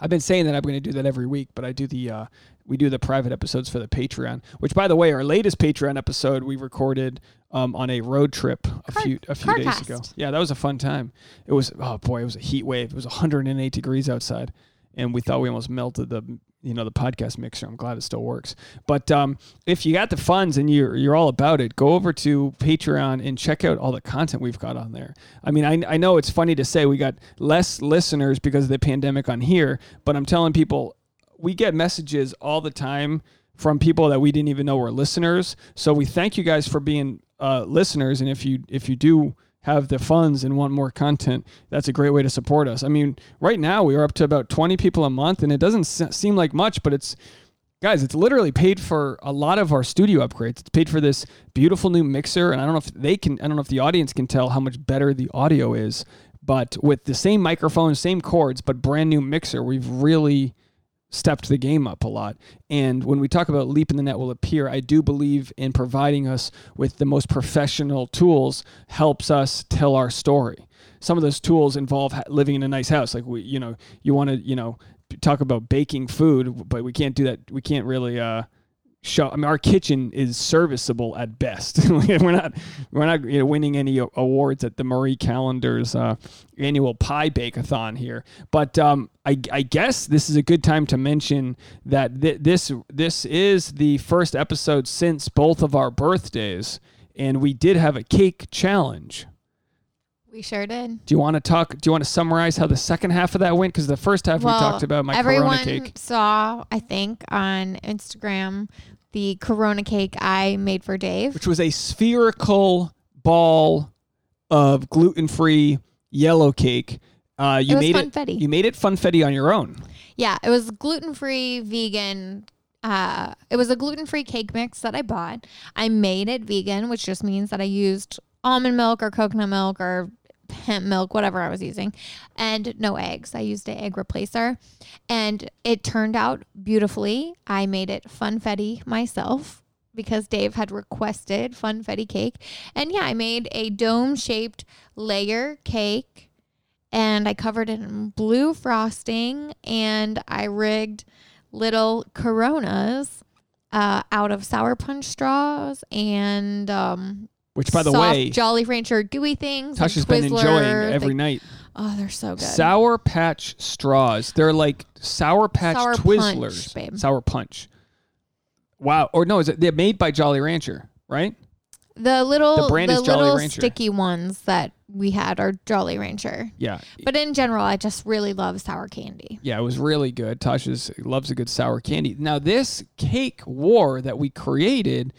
I've been saying that I'm going to do that every week, but I do the uh, we do the private episodes for the Patreon. Which, by the way, our latest Patreon episode we recorded um, on a road trip a Car- few a few days Carcast. ago. Yeah, that was a fun time. It was oh boy, it was a heat wave. It was 108 degrees outside, and we thought we almost melted the you know the podcast mixer. I'm glad it still works. But um, if you got the funds and you're you're all about it, go over to Patreon and check out all the content we've got on there. I mean, I I know it's funny to say we got less listeners because of the pandemic on here, but I'm telling people we get messages all the time from people that we didn't even know were listeners. So we thank you guys for being uh, listeners, and if you if you do have the funds and want more content, that's a great way to support us. I mean, right now we are up to about 20 people a month, and it doesn't seem like much, but it's guys, it's literally paid for a lot of our studio upgrades. It's paid for this beautiful new mixer, and I don't know if they can, I don't know if the audience can tell how much better the audio is, but with the same microphone, same cords, but brand new mixer, we've really stepped the game up a lot. And when we talk about leap in the net will appear, I do believe in providing us with the most professional tools helps us tell our story. Some of those tools involve living in a nice house. Like we, you know, you want to, you know, talk about baking food, but we can't do that. We can't really, uh, show. I mean, our kitchen is serviceable at best. we're not, we're not you know, winning any awards at the Marie Callender's uh, annual pie bake-a-thon here. But um, I, I guess this is a good time to mention that th- this this is the first episode since both of our birthdays, and we did have a cake challenge. We sure did. Do you want to talk? Do you want to summarize how the second half of that went? Because the first half we talked about my everyone Corona cake. Everyone saw, I think, on Instagram the Corona cake I made for Dave. which was a spherical ball of gluten-free yellow cake. Uh, you it was made it. funfetti. You made it funfetti on your own. Yeah, it was gluten free, vegan. Uh, it was a gluten free cake mix that I bought. I made it vegan, which just means that I used almond milk or coconut milk or hemp milk, whatever I was using, and no eggs. I used an egg replacer, and it turned out beautifully. I made it funfetti myself because Dave had requested funfetti cake, and yeah, I made a dome shaped layer cake and I covered it in blue frosting and I rigged little coronas uh, out of sour punch straws and um, Which, by the soft way, Jolly Rancher gooey things. like Tasha's been Twizzler, enjoying every the- night. Oh, they're so good. Sour Patch straws. They're like Sour Patch Sour Twizzlers. Punch, babe. Sour Punch. Wow. Or no, is it? They're made by Jolly Rancher, right? the little, The brand is Jolly little Rancher. sticky ones that we had are Jolly Rancher. Yeah. But in general, I just really love sour candy. Yeah, it was really good. Tasha's loves a good sour candy. Now, this cake war that we created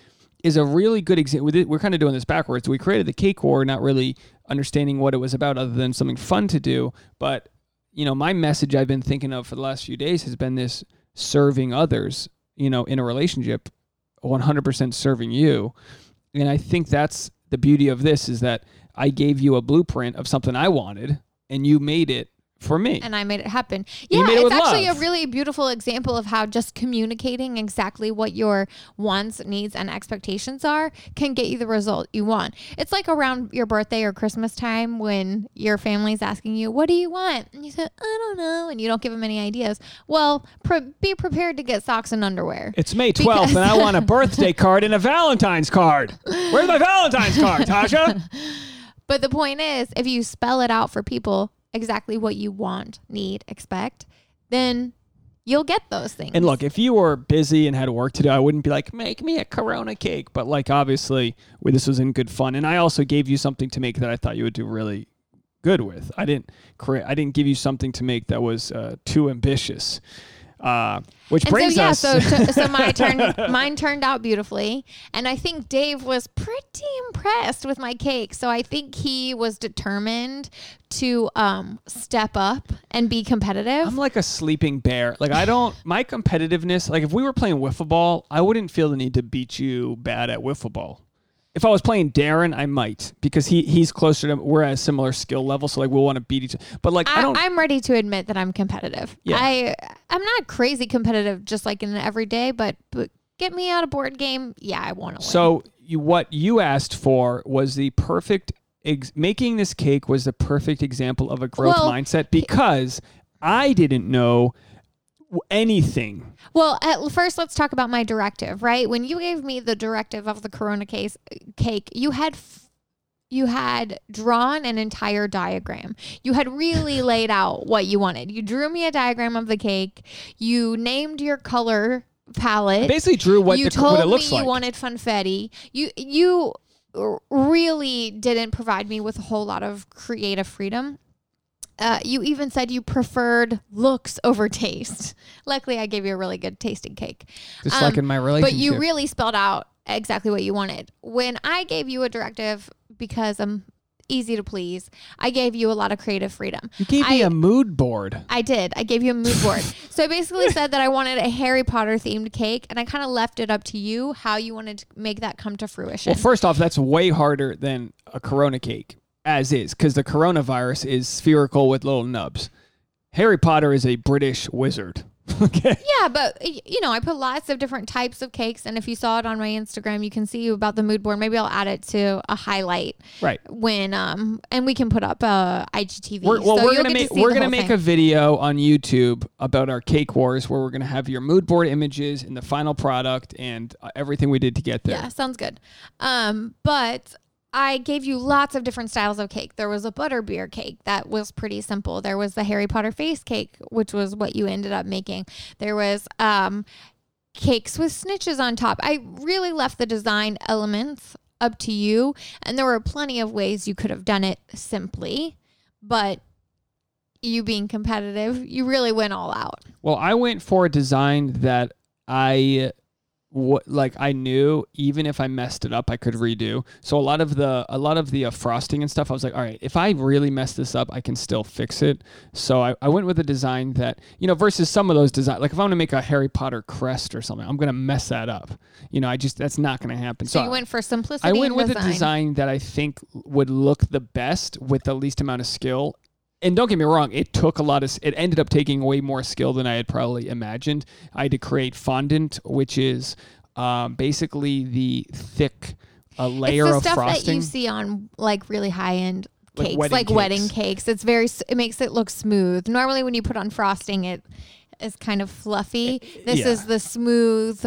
is a really good example. We're kind of doing this backwards. We created the cake war, not really understanding what it was about, other than something fun to do. But you know, my message I've been thinking of for the last few days has been this serving others. You know, in a relationship, 100% serving you, and I think that's the beauty of this is that I gave you a blueprint of something I wanted, and you made it for me. and I made it happen. Yeah, made it it's actually love. a really beautiful example of how just communicating exactly what your wants, needs, and expectations are can get you the result you want. It's like around your birthday or Christmas time when your family's asking you, "What do you want?" and you say, "I don't know," and you don't give them any ideas. Well, pre- be prepared to get socks and underwear. It's May 12th, and I want a birthday card and a Valentine's card. Where's my Valentine's card, Tasha? But the point is, if you spell it out for people exactly what you want, need, expect, then you'll get those things. And look, if you were busy and had work to do, I wouldn't be like, make me a Corona cake. But like, obviously, this was in good fun, and I also gave you something to make that I thought you would do really good with. I didn't create. I didn't give you something to make that was uh, too ambitious. Uh, which And brings so yeah, us. so t- so my turn, mine turned out beautifully, and I think Dave was pretty impressed with my cake. So I think he was determined to um step up and be competitive. I'm like a sleeping bear. Like I don't my competitiveness. Like if we were playing wiffle ball, I wouldn't feel the need to beat you bad at wiffle ball. If I was playing Darren, I might because he he's closer to we're at a similar skill level, so like we'll want to beat each other. But like I, I, don't. I'm ready to admit that I'm competitive. Yeah. I I'm not crazy competitive, just like in an everyday, but but get me out a board game, yeah, I want to so you what you asked for was the perfect ex- making this cake was the perfect example of a growth Well, mindset because I didn't know anything. Well, at first, let's talk about my directive. Right when you gave me the directive of the Corona case cake, you had. F- you had drawn an entire diagram. You had really laid out what you wanted. You drew me a diagram of the cake. You named your color palette. Basically, drew what, you the, told what it looks me like. you wanted funfetti. You you really didn't provide me with a whole lot of creative freedom. Uh, you even said you preferred looks over taste. Luckily, I gave you a really good tasting cake. just um, like in my relationship. But you really spelled out exactly what you wanted. When I gave you a directive because I'm easy to please, I gave you a lot of creative freedom. You gave me a mood board. I did. I gave you a mood board. so I basically said that I wanted a Harry Potter themed cake, and I kind of left it up to you how you wanted to make that come to fruition. Well, first off, that's way harder than a Corona cake, as is, because the coronavirus is spherical with little nubs. Harry Potter is a British wizard. okay. yeah, but you know, I put lots of different types of cakes, and if you saw it on my Instagram, you can see about the mood board. Maybe I'll add it to a highlight Right. when um, and we can put up uh, IGTV. We're, well, So we're gonna make we're gonna make thing. a video on YouTube about our cake wars, where we're gonna have your mood board images and the final product and uh, everything we did to get there. Yeah, sounds good. Um, but I gave you lots of different styles of cake. There was a butterbeer cake that was pretty simple. There was the Harry Potter face cake, which was what you ended up making. There was um, cakes with snitches on top. I really left the design elements up to you, and there were plenty of ways you could have done it simply, but you being competitive, you really went all out. Well, I went for a design that I what like I knew even if I messed it up I could redo. So a lot of the a lot of the uh, frosting and stuff I was like, all right, if I really mess this up, I can still fix it. So I, I went with a design that you know versus some of those design like if I'm gonna make a Harry Potter crest or something, I'm gonna mess that up. You know, I just that's not gonna happen. So, So, you went for simplicity. I went with design. a design that I think would look the best with the least amount of skill. And don't get me wrong, it took a lot of. It ended up taking way more skill than I had probably imagined. I had to create fondant, which is um, basically the thick uh, layer it's the of stuff frosting. that you see on like really high end Like cakes, wedding like wedding cakes. cakes. It's very it makes it look smooth. Normally, when you put on frosting, it is kind of fluffy. This yeah. is the smooth,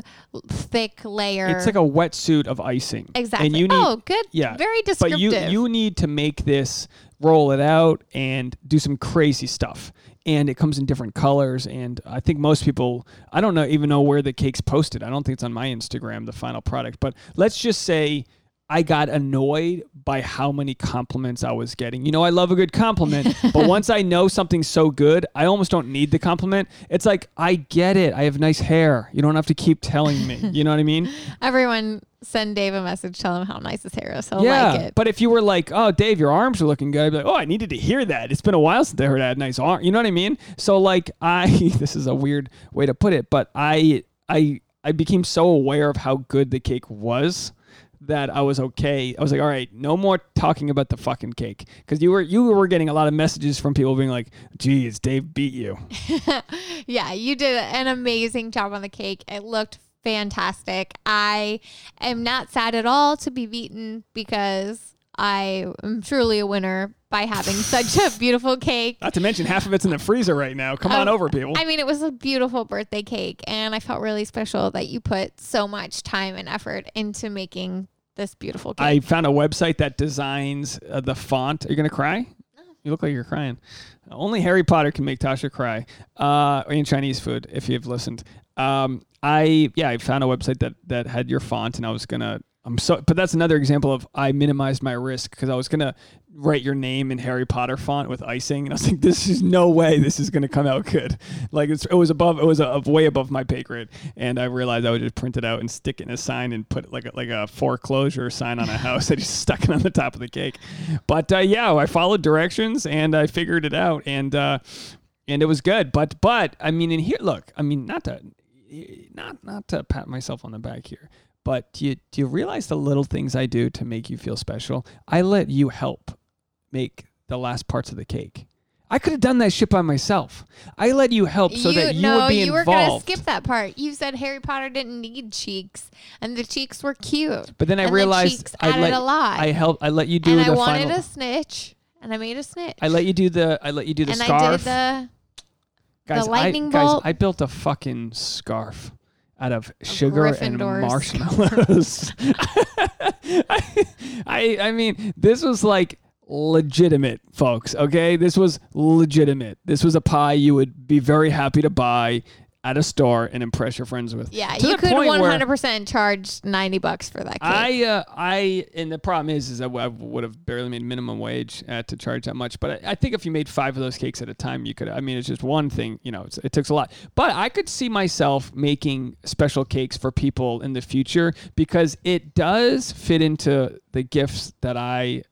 thick layer. It's like a wetsuit of icing. exactly. And you need, oh, good. yeah, very but descriptive. you you need to make this roll it out and do some crazy stuff. And it comes in different colors. And i think most people i don't know even know where the cake's posted. I don't think it's on my instagram the final product. But let's just say i got annoyed by how many compliments i was getting you know i love a good compliment but once i know something's so good i almost don't need the compliment it's like i get it i have nice hair you don't have to keep telling me you know what i mean Everyone send Dave a message, tell him how nice his hair is. He'll yeah, like it. but if you were like, "Oh, Dave, your arms are looking good," I'd be like, "Oh, I needed to hear that. It's been a while since I heard I had nice arm." You know what I mean? So like, I this is a weird way to put it, but I I I became so aware of how good the cake was that I was okay. I was like, "All right, no more talking about the fucking cake," because you were you were getting a lot of messages from people being like, "Geez, Dave beat you." yeah, you did an amazing job on the cake. It looked fantastic. I am not sad at all to be beaten because I am truly a winner by having such a beautiful cake. Not to mention half of it's in the freezer right now. Come on Um, over, people. I mean, it was a beautiful birthday cake, and I felt really special that you put so much time and effort into making this beautiful cake. I found a website that designs uh, the font. Are you gonna cry? No. You look like you're crying. Only Harry Potter can make Tasha cry. Uh, in Chinese food, if you've listened. Um, I yeah, I found a website that that had your font, and I was gonna. I'm so, but that's another example of I minimized my risk because I was gonna write your name in Harry Potter font with icing, and I was like, this is no way this is gonna come out good. Like it was above, it was a, way above my pay grade, and I realized I would just print it out and stick it in a sign and put like a, like a foreclosure sign on a house. I just stuck it on the top of the cake. But uh, yeah, I followed directions and I figured it out, and uh, and it was good. But but I mean, in here, look, I mean, not to not not to pat myself on the back here. But do you do you realize the little things I do to make you feel special? I let you help make the last parts of the cake. I could have done that shit by myself. I let you help so that you no, would be you were gonna skip that part. You said Harry Potter didn't need cheeks, and the cheeks were cute. but then I the realized cheeks I added let a lot. I helped. I let you do the and the I wanted final. a snitch, and I made a snitch. I let you do the. I let you do the and scarf. I did the Guys, lightning I, guys, I built a fucking scarf out of sugar and marshmallows. I, I I mean, this was like legitimate, folks. Okay, this was legitimate. This was a pie you would be very happy to buy at a store and impress your friends with. Yeah, To you could 100% charge 90 bucks for that cake. I, uh, I, and the problem is, is I, w- I would have barely made minimum wage uh, to charge that much. But I, I think if you made five of those cakes at a time, you could. I mean, it's just one thing. You know, it's, it takes a lot. But I could see myself making special cakes for people in the future because it does fit into the gifts that I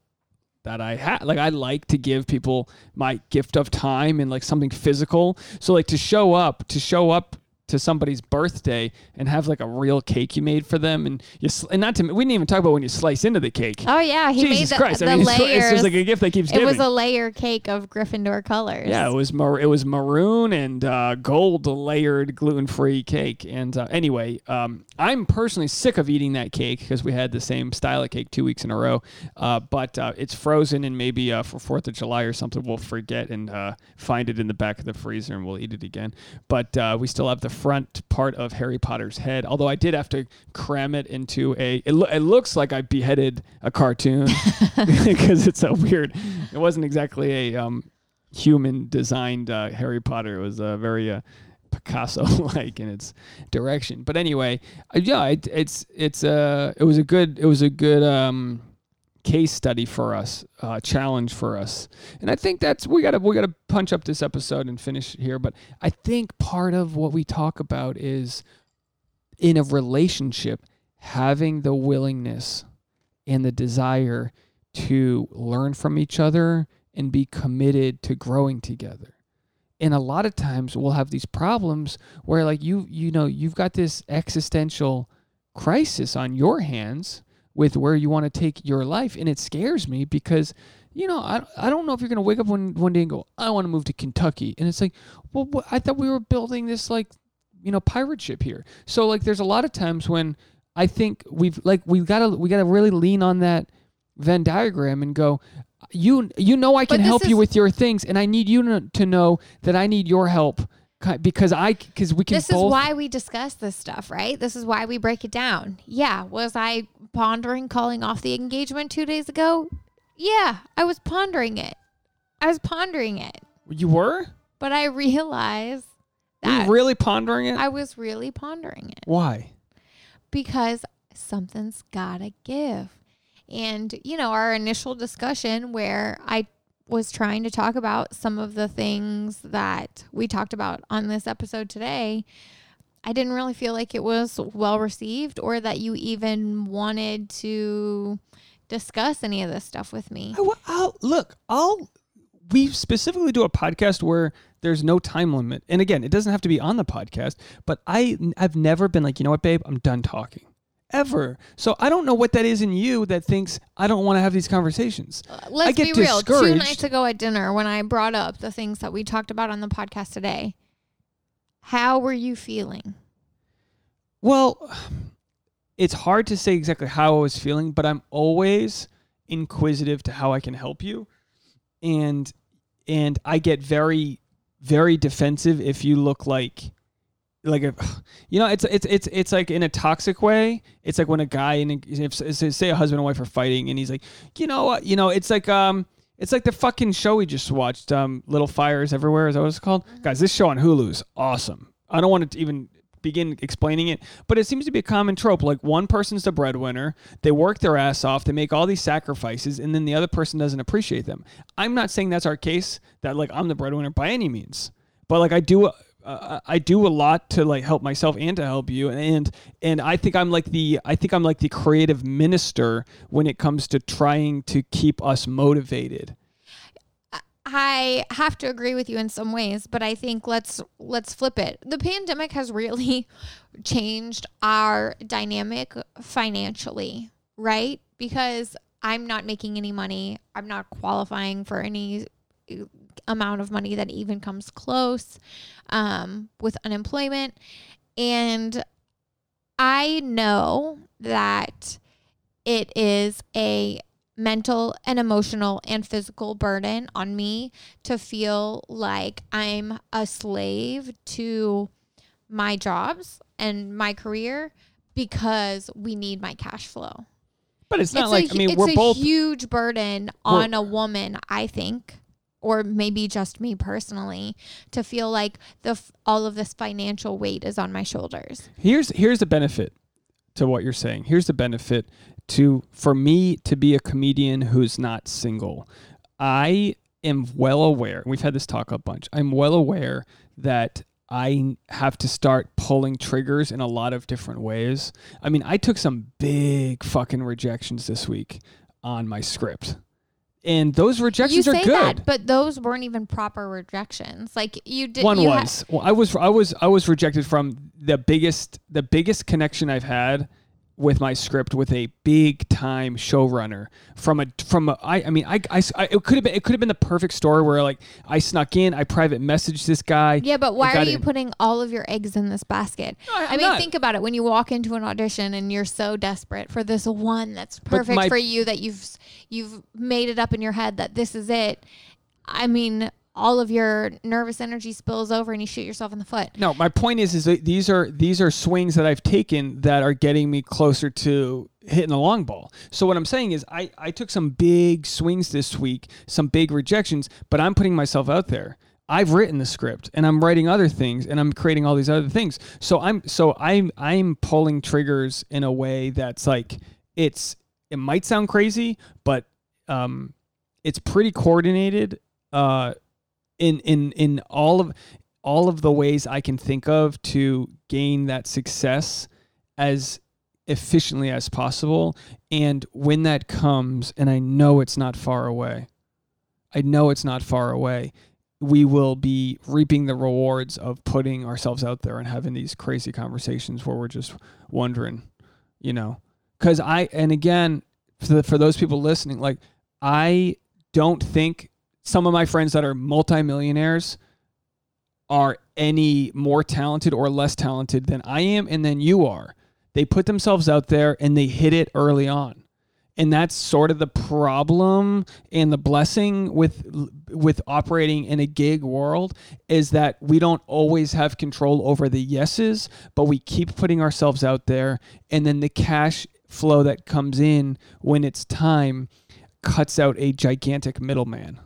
that I have. Like I like to give people my gift of time and like something physical. So like to show up, to show up to somebody's birthday and have like a real cake you made for them and you sl- and not to we didn't even talk about when you slice into the cake. oh, yeah. He Jesus made the, Christ! the I mean, it's, layers. it's just like a gift that keeps it giving. was a layer cake of Gryffindor colors. yeah, it was mar- it was maroon and uh, gold layered gluten free cake. And uh, anyway, um, I'm personally sick of eating that cake because we had the same style of cake two weeks in a row. Uh, but uh, it's frozen, and maybe uh, for Fourth of July or something, we'll forget and uh, find it in the back of the freezer, and we'll eat it again. But uh, we still have the front part of Harry Potter's head, although I did have to cram it into a. It, lo- it looks like I beheaded a cartoon because it's so weird. It wasn't exactly a um, human designed uh, Harry Potter. It was uh, very uh, Picasso like in its direction. But anyway, uh, yeah, it, it's it's uh it was a good it was a good um case study for us, uh, challenge for us, and I think that's we gotta we gotta punch up this episode and finish here. But I think part of what we talk about is in a relationship having the willingness and the desire to learn from each other and be committed to growing together. And a lot of times we'll have these problems where like you you know you've got this existential crisis on your hands with where you want to take your life and it scares me because you know I, I don't know if you're going to wake up one, one day and go I want to move to Kentucky and it's like well what, I thought we were building this like you know pirate ship here so like there's a lot of times when I think we've like we've got to we got to really lean on that Venn diagram and go you you know I can help you with your things and I need you to, to know that I need your help because I because we can This both is why we discuss this stuff, right? This is why we break it down. Yeah. Was I pondering calling off the engagement two days ago? Yeah, I was pondering it. I was pondering it. you were But I realized Were you really pondering it I was really pondering it why because something's gotta give. And, you know, our initial discussion where I was trying to talk about some of the things that we talked about on this episode today, I didn't really feel like it was well received or that you even wanted to discuss any of this stuff with me. I, will look I'll we specifically do a podcast where there's no time limit. And again it doesn't have to be on the podcast but I I've never been like you know what babe? I'm done talking. Ever. So I don't know what that is in you that thinks I don't want to have these conversations. Uh, Let's get be real. Two nights ago at dinner, when I brought up the things that we talked about on the podcast today, how were you feeling? Well, it's hard to say exactly how I was feeling, but I'm always inquisitive to how I can help you. And and I get very very defensive if you look like like a, you know it's it's it's it's like in a toxic way it's like when a guy and if say a husband and wife are fighting and he's like you know what you know it's like um it's like the fucking show we just watched um little fires everywhere is that what it's called? Guys this show on hulu is awesome. I don't want to even begin explaining it but it seems to be a common trope. Like one person's the breadwinner they work their ass off they make all these sacrifices and then the other person doesn't appreciate them. I'm not saying that's our case that like i'm the breadwinner by any means but like i do uh, I do a lot to like help myself and to help you and and I think I'm like the I think I'm like the creative minister when it comes to trying to keep us motivated. I have to agree with you in some ways, but I think let's let's flip it. The pandemic has really changed our dynamic financially, right? Because I'm not making any money. I'm not qualifying for any amount of money that even comes close um, with unemployment. And I know that it is a mental and emotional and physical burden on me to feel like I'm a slave to my jobs and my career because we need my cash flow. But it's not it's like a, I mean it's we're a both huge burden on a woman, I think, or maybe just me personally, to feel like the f- all of this financial weight is on my shoulders. here's here's the benefit to what you're saying. Here's the benefit to for me to be a comedian who's not single. I am well aware. We've had this talk a bunch. I'm well aware that I have to start pulling triggers in a lot of different ways. I mean, I took some big fucking rejections this week on my script. And those rejections you are say good. that, but those weren't even proper rejections. Like you did. one you ha- was well, I was I was I was rejected from the biggest the biggest connection I've had with my script with a big time showrunner from a from a I I mean I, I, I- it could have been it could have been the perfect story where like I snuck in I private messaged this guy yeah, but why are you in. putting all of your eggs in this basket? I- I mean, not. think about it. When you walk into an audition and you're so desperate for this one that's perfect my- for you that you've you've made it up in your head that this is it. I mean, all of your nervous energy spills over and you shoot yourself in the foot. No, my point is, is that these are these are swings that I've taken that are getting me closer to hitting the long ball. So what I'm saying is, I I took some big swings this week, some big rejections, but I'm putting myself out there. I've written the script and I'm writing other things and I'm creating all these other things. So I'm so I'm I'm pulling triggers in a way that's like it's it might sound crazy, but um it's pretty coordinated uh in in in all of all of the ways I can think of to gain that success as efficiently as possible. And when that comes, and I know it's not far away, I know it's not far away, we will be reaping the rewards of putting ourselves out there and having these crazy conversations where we're just wondering, you know, because I, and again, for, the, for those people listening, like, I don't think some of my friends that are multimillionaires are any more talented or less talented than I am and than you are. They put themselves out there and they hit it early on. And that's sort of the problem and the blessing with with operating in a gig world is that we don't always have control over the yeses, but we keep putting ourselves out there and then the cash flow that comes in when it's time cuts out a gigantic middleman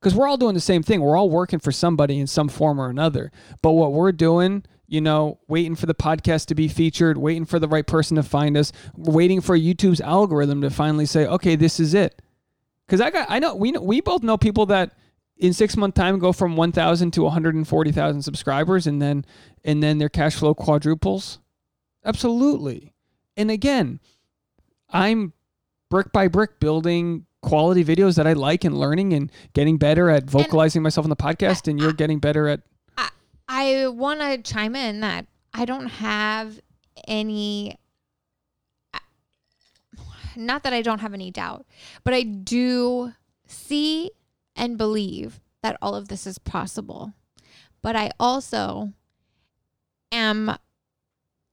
because we're all doing the same thing. We're all working for somebody in some form or another. But what we're doing, you know, waiting for the podcast to be featured, waiting for the right person to find us, waiting for YouTube's algorithm to finally say, okay, this is it. Because I got, I know we know, we both know people that in six month time go from one thousand to one hundred and forty thousand subscribers, and then and then their cash flow quadruples. Absolutely. And again, I'm brick by brick building quality videos that I like and learning and getting better at vocalizing myself on the podcast and you're getting better at I want to chime in that I don't have any. Not that I don't have any doubt, but I do see and believe that all of this is possible. But I also am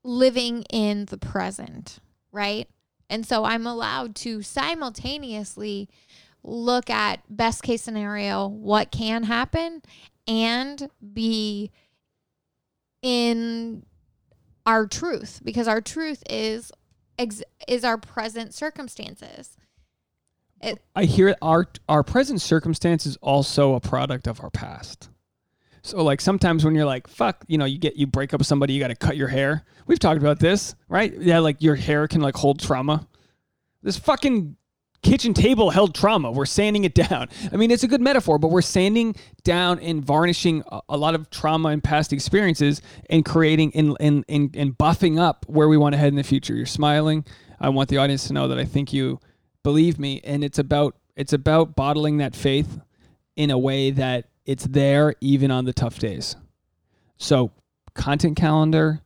living in the present, right? And so I'm allowed to simultaneously look at best case scenario, what can happen, and be in our truth because our truth is ex- is our present circumstances. It, I hear our our present circumstance is also a product of our past. So like sometimes when you're like fuck, you know, you get you break up with somebody, you got to cut your hair. We've talked about this, right? Yeah, like your hair can like hold trauma. This fucking kitchen table held trauma. We're sanding it down. I mean, it's a good metaphor, but we're sanding down and varnishing a, a lot of trauma and past experiences and creating and, and, and, and buffing up where we want to head in the future. You're smiling. I want the audience to know that I think you believe me. And it's about, it's about bottling that faith in a way that it's there even on the tough days. So content calendar,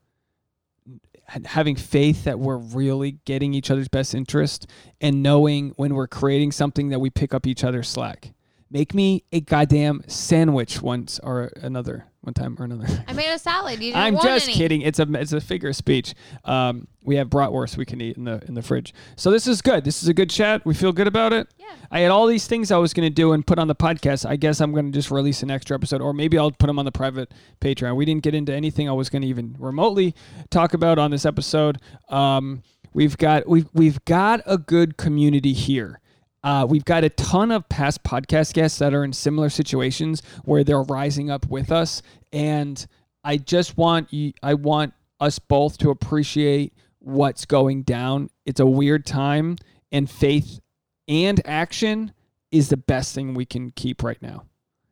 having faith that we're really getting each other's best interest and knowing when we're creating something that we pick up each other's slack make me a goddamn sandwich once or another, one time or another. I made a salad. You didn't I'm want just any. kidding. It's a it's a figure of speech. Um, we have bratwurst we can eat in the in the fridge. So this is good. This is a good chat. We feel good about it. Yeah. I had all these things I was going to do and put on the podcast. I guess I'm going to just release an extra episode, or maybe I'll put them on the private Patreon. We didn't get into anything I was going to even remotely talk about on this episode. Um, we've got we've we've got a good community here. Uh, we've got a ton of past podcast guests that are in similar situations where they're rising up with us, and I just want you, I want us both to appreciate what's going down. It's a weird time, and faith and action is the best thing we can keep right now.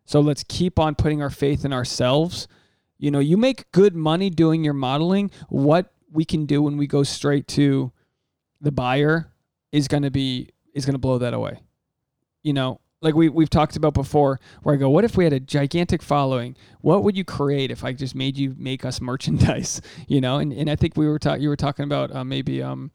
So let's keep on putting our faith in ourselves. You know, you make good money doing your modeling. What we can do when we go straight to the buyer is going to be is going to blow that away. You know, like we we've talked about before where I go, what if we had a gigantic following? What would you create if I just made you make us merchandise, you know? And and I think we were talking you were talking about uh, maybe um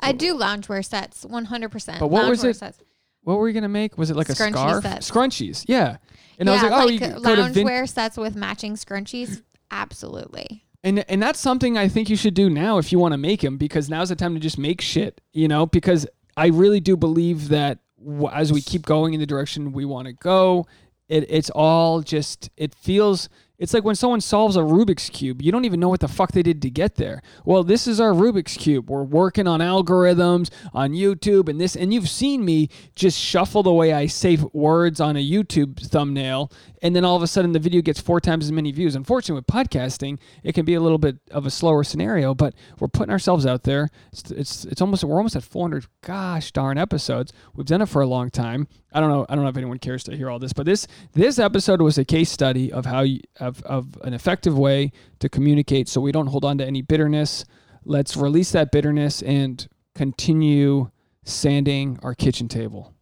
I do loungewear sets, 100%. But what was it- Sets. what were we going to make? Was it like a scarf? sets. Scrunchies. Yeah. And yeah, I was like, oh, you like could go to Vin- loungewear sets with matching scrunchies. Absolutely. And and that's something I think you should do now if you want to make them because now's the time to just make shit, you know, because I really do believe that as we keep going in the direction we want to go, it it's all just it feels it's like when someone solves a Rubik's cube, you don't even know what the fuck they did to get there. Well, this is our Rubik's cube. We're working on algorithms on YouTube and this and you've seen me just shuffle the way I say words on a YouTube thumbnail and then all of a sudden the video gets four times as many views. Unfortunately, with podcasting, it can be a little bit of a slower scenario, but we're putting ourselves out there. It's it's, it's almost we're almost at 400 gosh darn episodes. We've done it for a long time. I don't know I don't know if anyone cares to hear all this, but this this episode was a case study of how you, of of an effective way to communicate so we don't hold on to any bitterness. Let's release that bitterness and continue sanding our kitchen table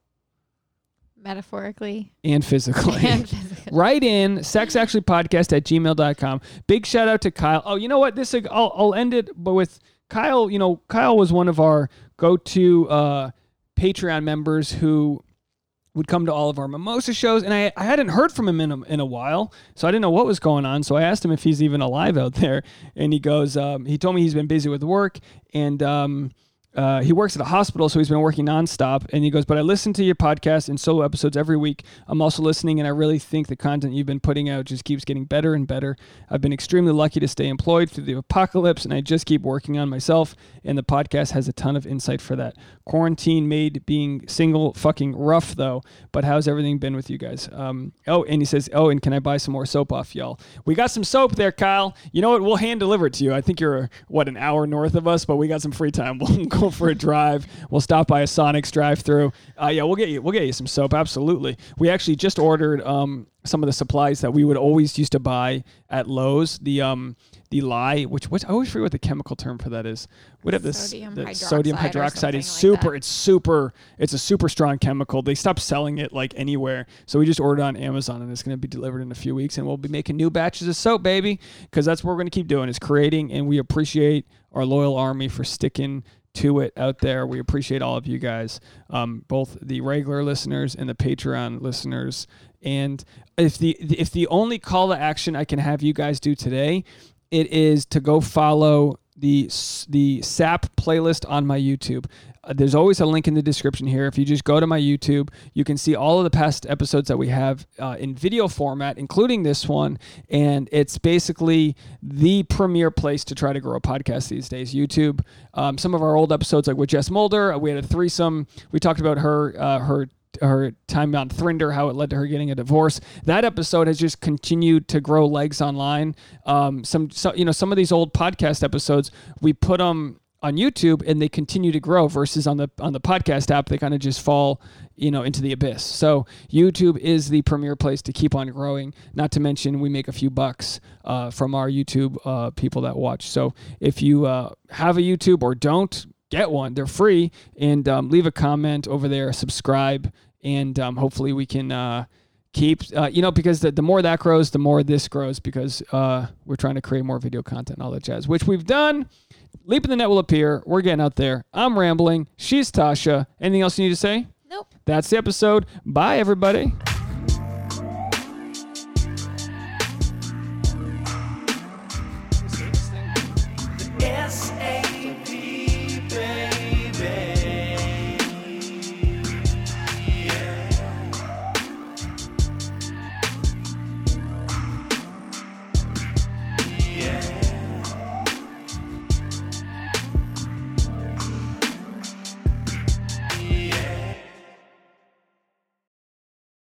Metaphorically and physically. and physically. Write in sexactuallypodcast at gmail.com. Big shout out to Kyle. Oh, you know what? This I'll, I'll end it, but with Kyle, you know, Kyle was one of our go to uh, Patreon members who would come to all of our mimosa shows and I, I hadn't heard from him in a, in a while so i didn't know what was going on so i asked him if he's even alive out there and he goes um, he told me he's been busy with work and um, uh, he works at a hospital, so he's been working nonstop. And he goes, But I listen to your podcast and solo episodes every week. I'm also listening, and I really think the content you've been putting out just keeps getting better and better. I've been extremely lucky to stay employed through the apocalypse, and I just keep working on myself. And the podcast has a ton of insight for that. Quarantine made being single fucking rough, though. But how's everything been with you guys? Um, oh, and he says, Oh, and can I buy some more soap off y'all? We got some soap there, Kyle. You know what? We'll hand deliver it to you. I think you're, what, an hour north of us, but we got some free time. We'll go for a drive. We'll stop by a Sonic's drive-through. Uh, yeah, we'll get you. We'll get you some soap. Absolutely. We actually just ordered um, some of the supplies that we would always used to buy at Lowe's. The um, the lye, which which I always forget what the chemical term for that is. What have this? Sodium the sodium hydroxide or hydroxide is super. that. it's super. It's a super strong chemical. They stopped selling it like anywhere, so we just ordered on Amazon, and it's going to be delivered in a few weeks, and we'll be making new batches of soap, baby, because that's what we're going to keep doing is creating, and we appreciate our loyal army for sticking to it out there. We appreciate all of you guys, um, both the regular listeners and the Patreon listeners. And if the if the only call to action I can have you guys do today, it is to go follow the the SAP playlist on my YouTube. Uh, there's always a link in the description here. If you just go to my YouTube, you can see all of the past episodes that we have uh, in video format, including this one. And it's basically the premier place to try to grow a podcast these days. YouTube. Um, some of our old episodes, like with Jess Mulder, uh, we had a threesome. We talked about her uh, her her time on Thrinder, how it led to her getting a divorce. That episode has just continued to grow legs online. Um, some, so, you know, some of these old podcast episodes, we put them on YouTube and they continue to grow versus on the on the podcast app they kind of just fall you know into the abyss. So YouTube is the premier place to keep on growing. Not to mention we make a few bucks uh, from our YouTube uh, people that watch. So if you uh, have a YouTube or don't get one, they're free and um, leave a comment over there, subscribe, and um, hopefully we can. Uh, keep uh, you know because the, the more that grows the more this grows because uh, we're trying to create more video content and all that jazz which we've done leap in the net will appear. We're getting out there. I'm rambling. She's tasha. Anything else you need to say? Nope. that's the episode. Bye everybody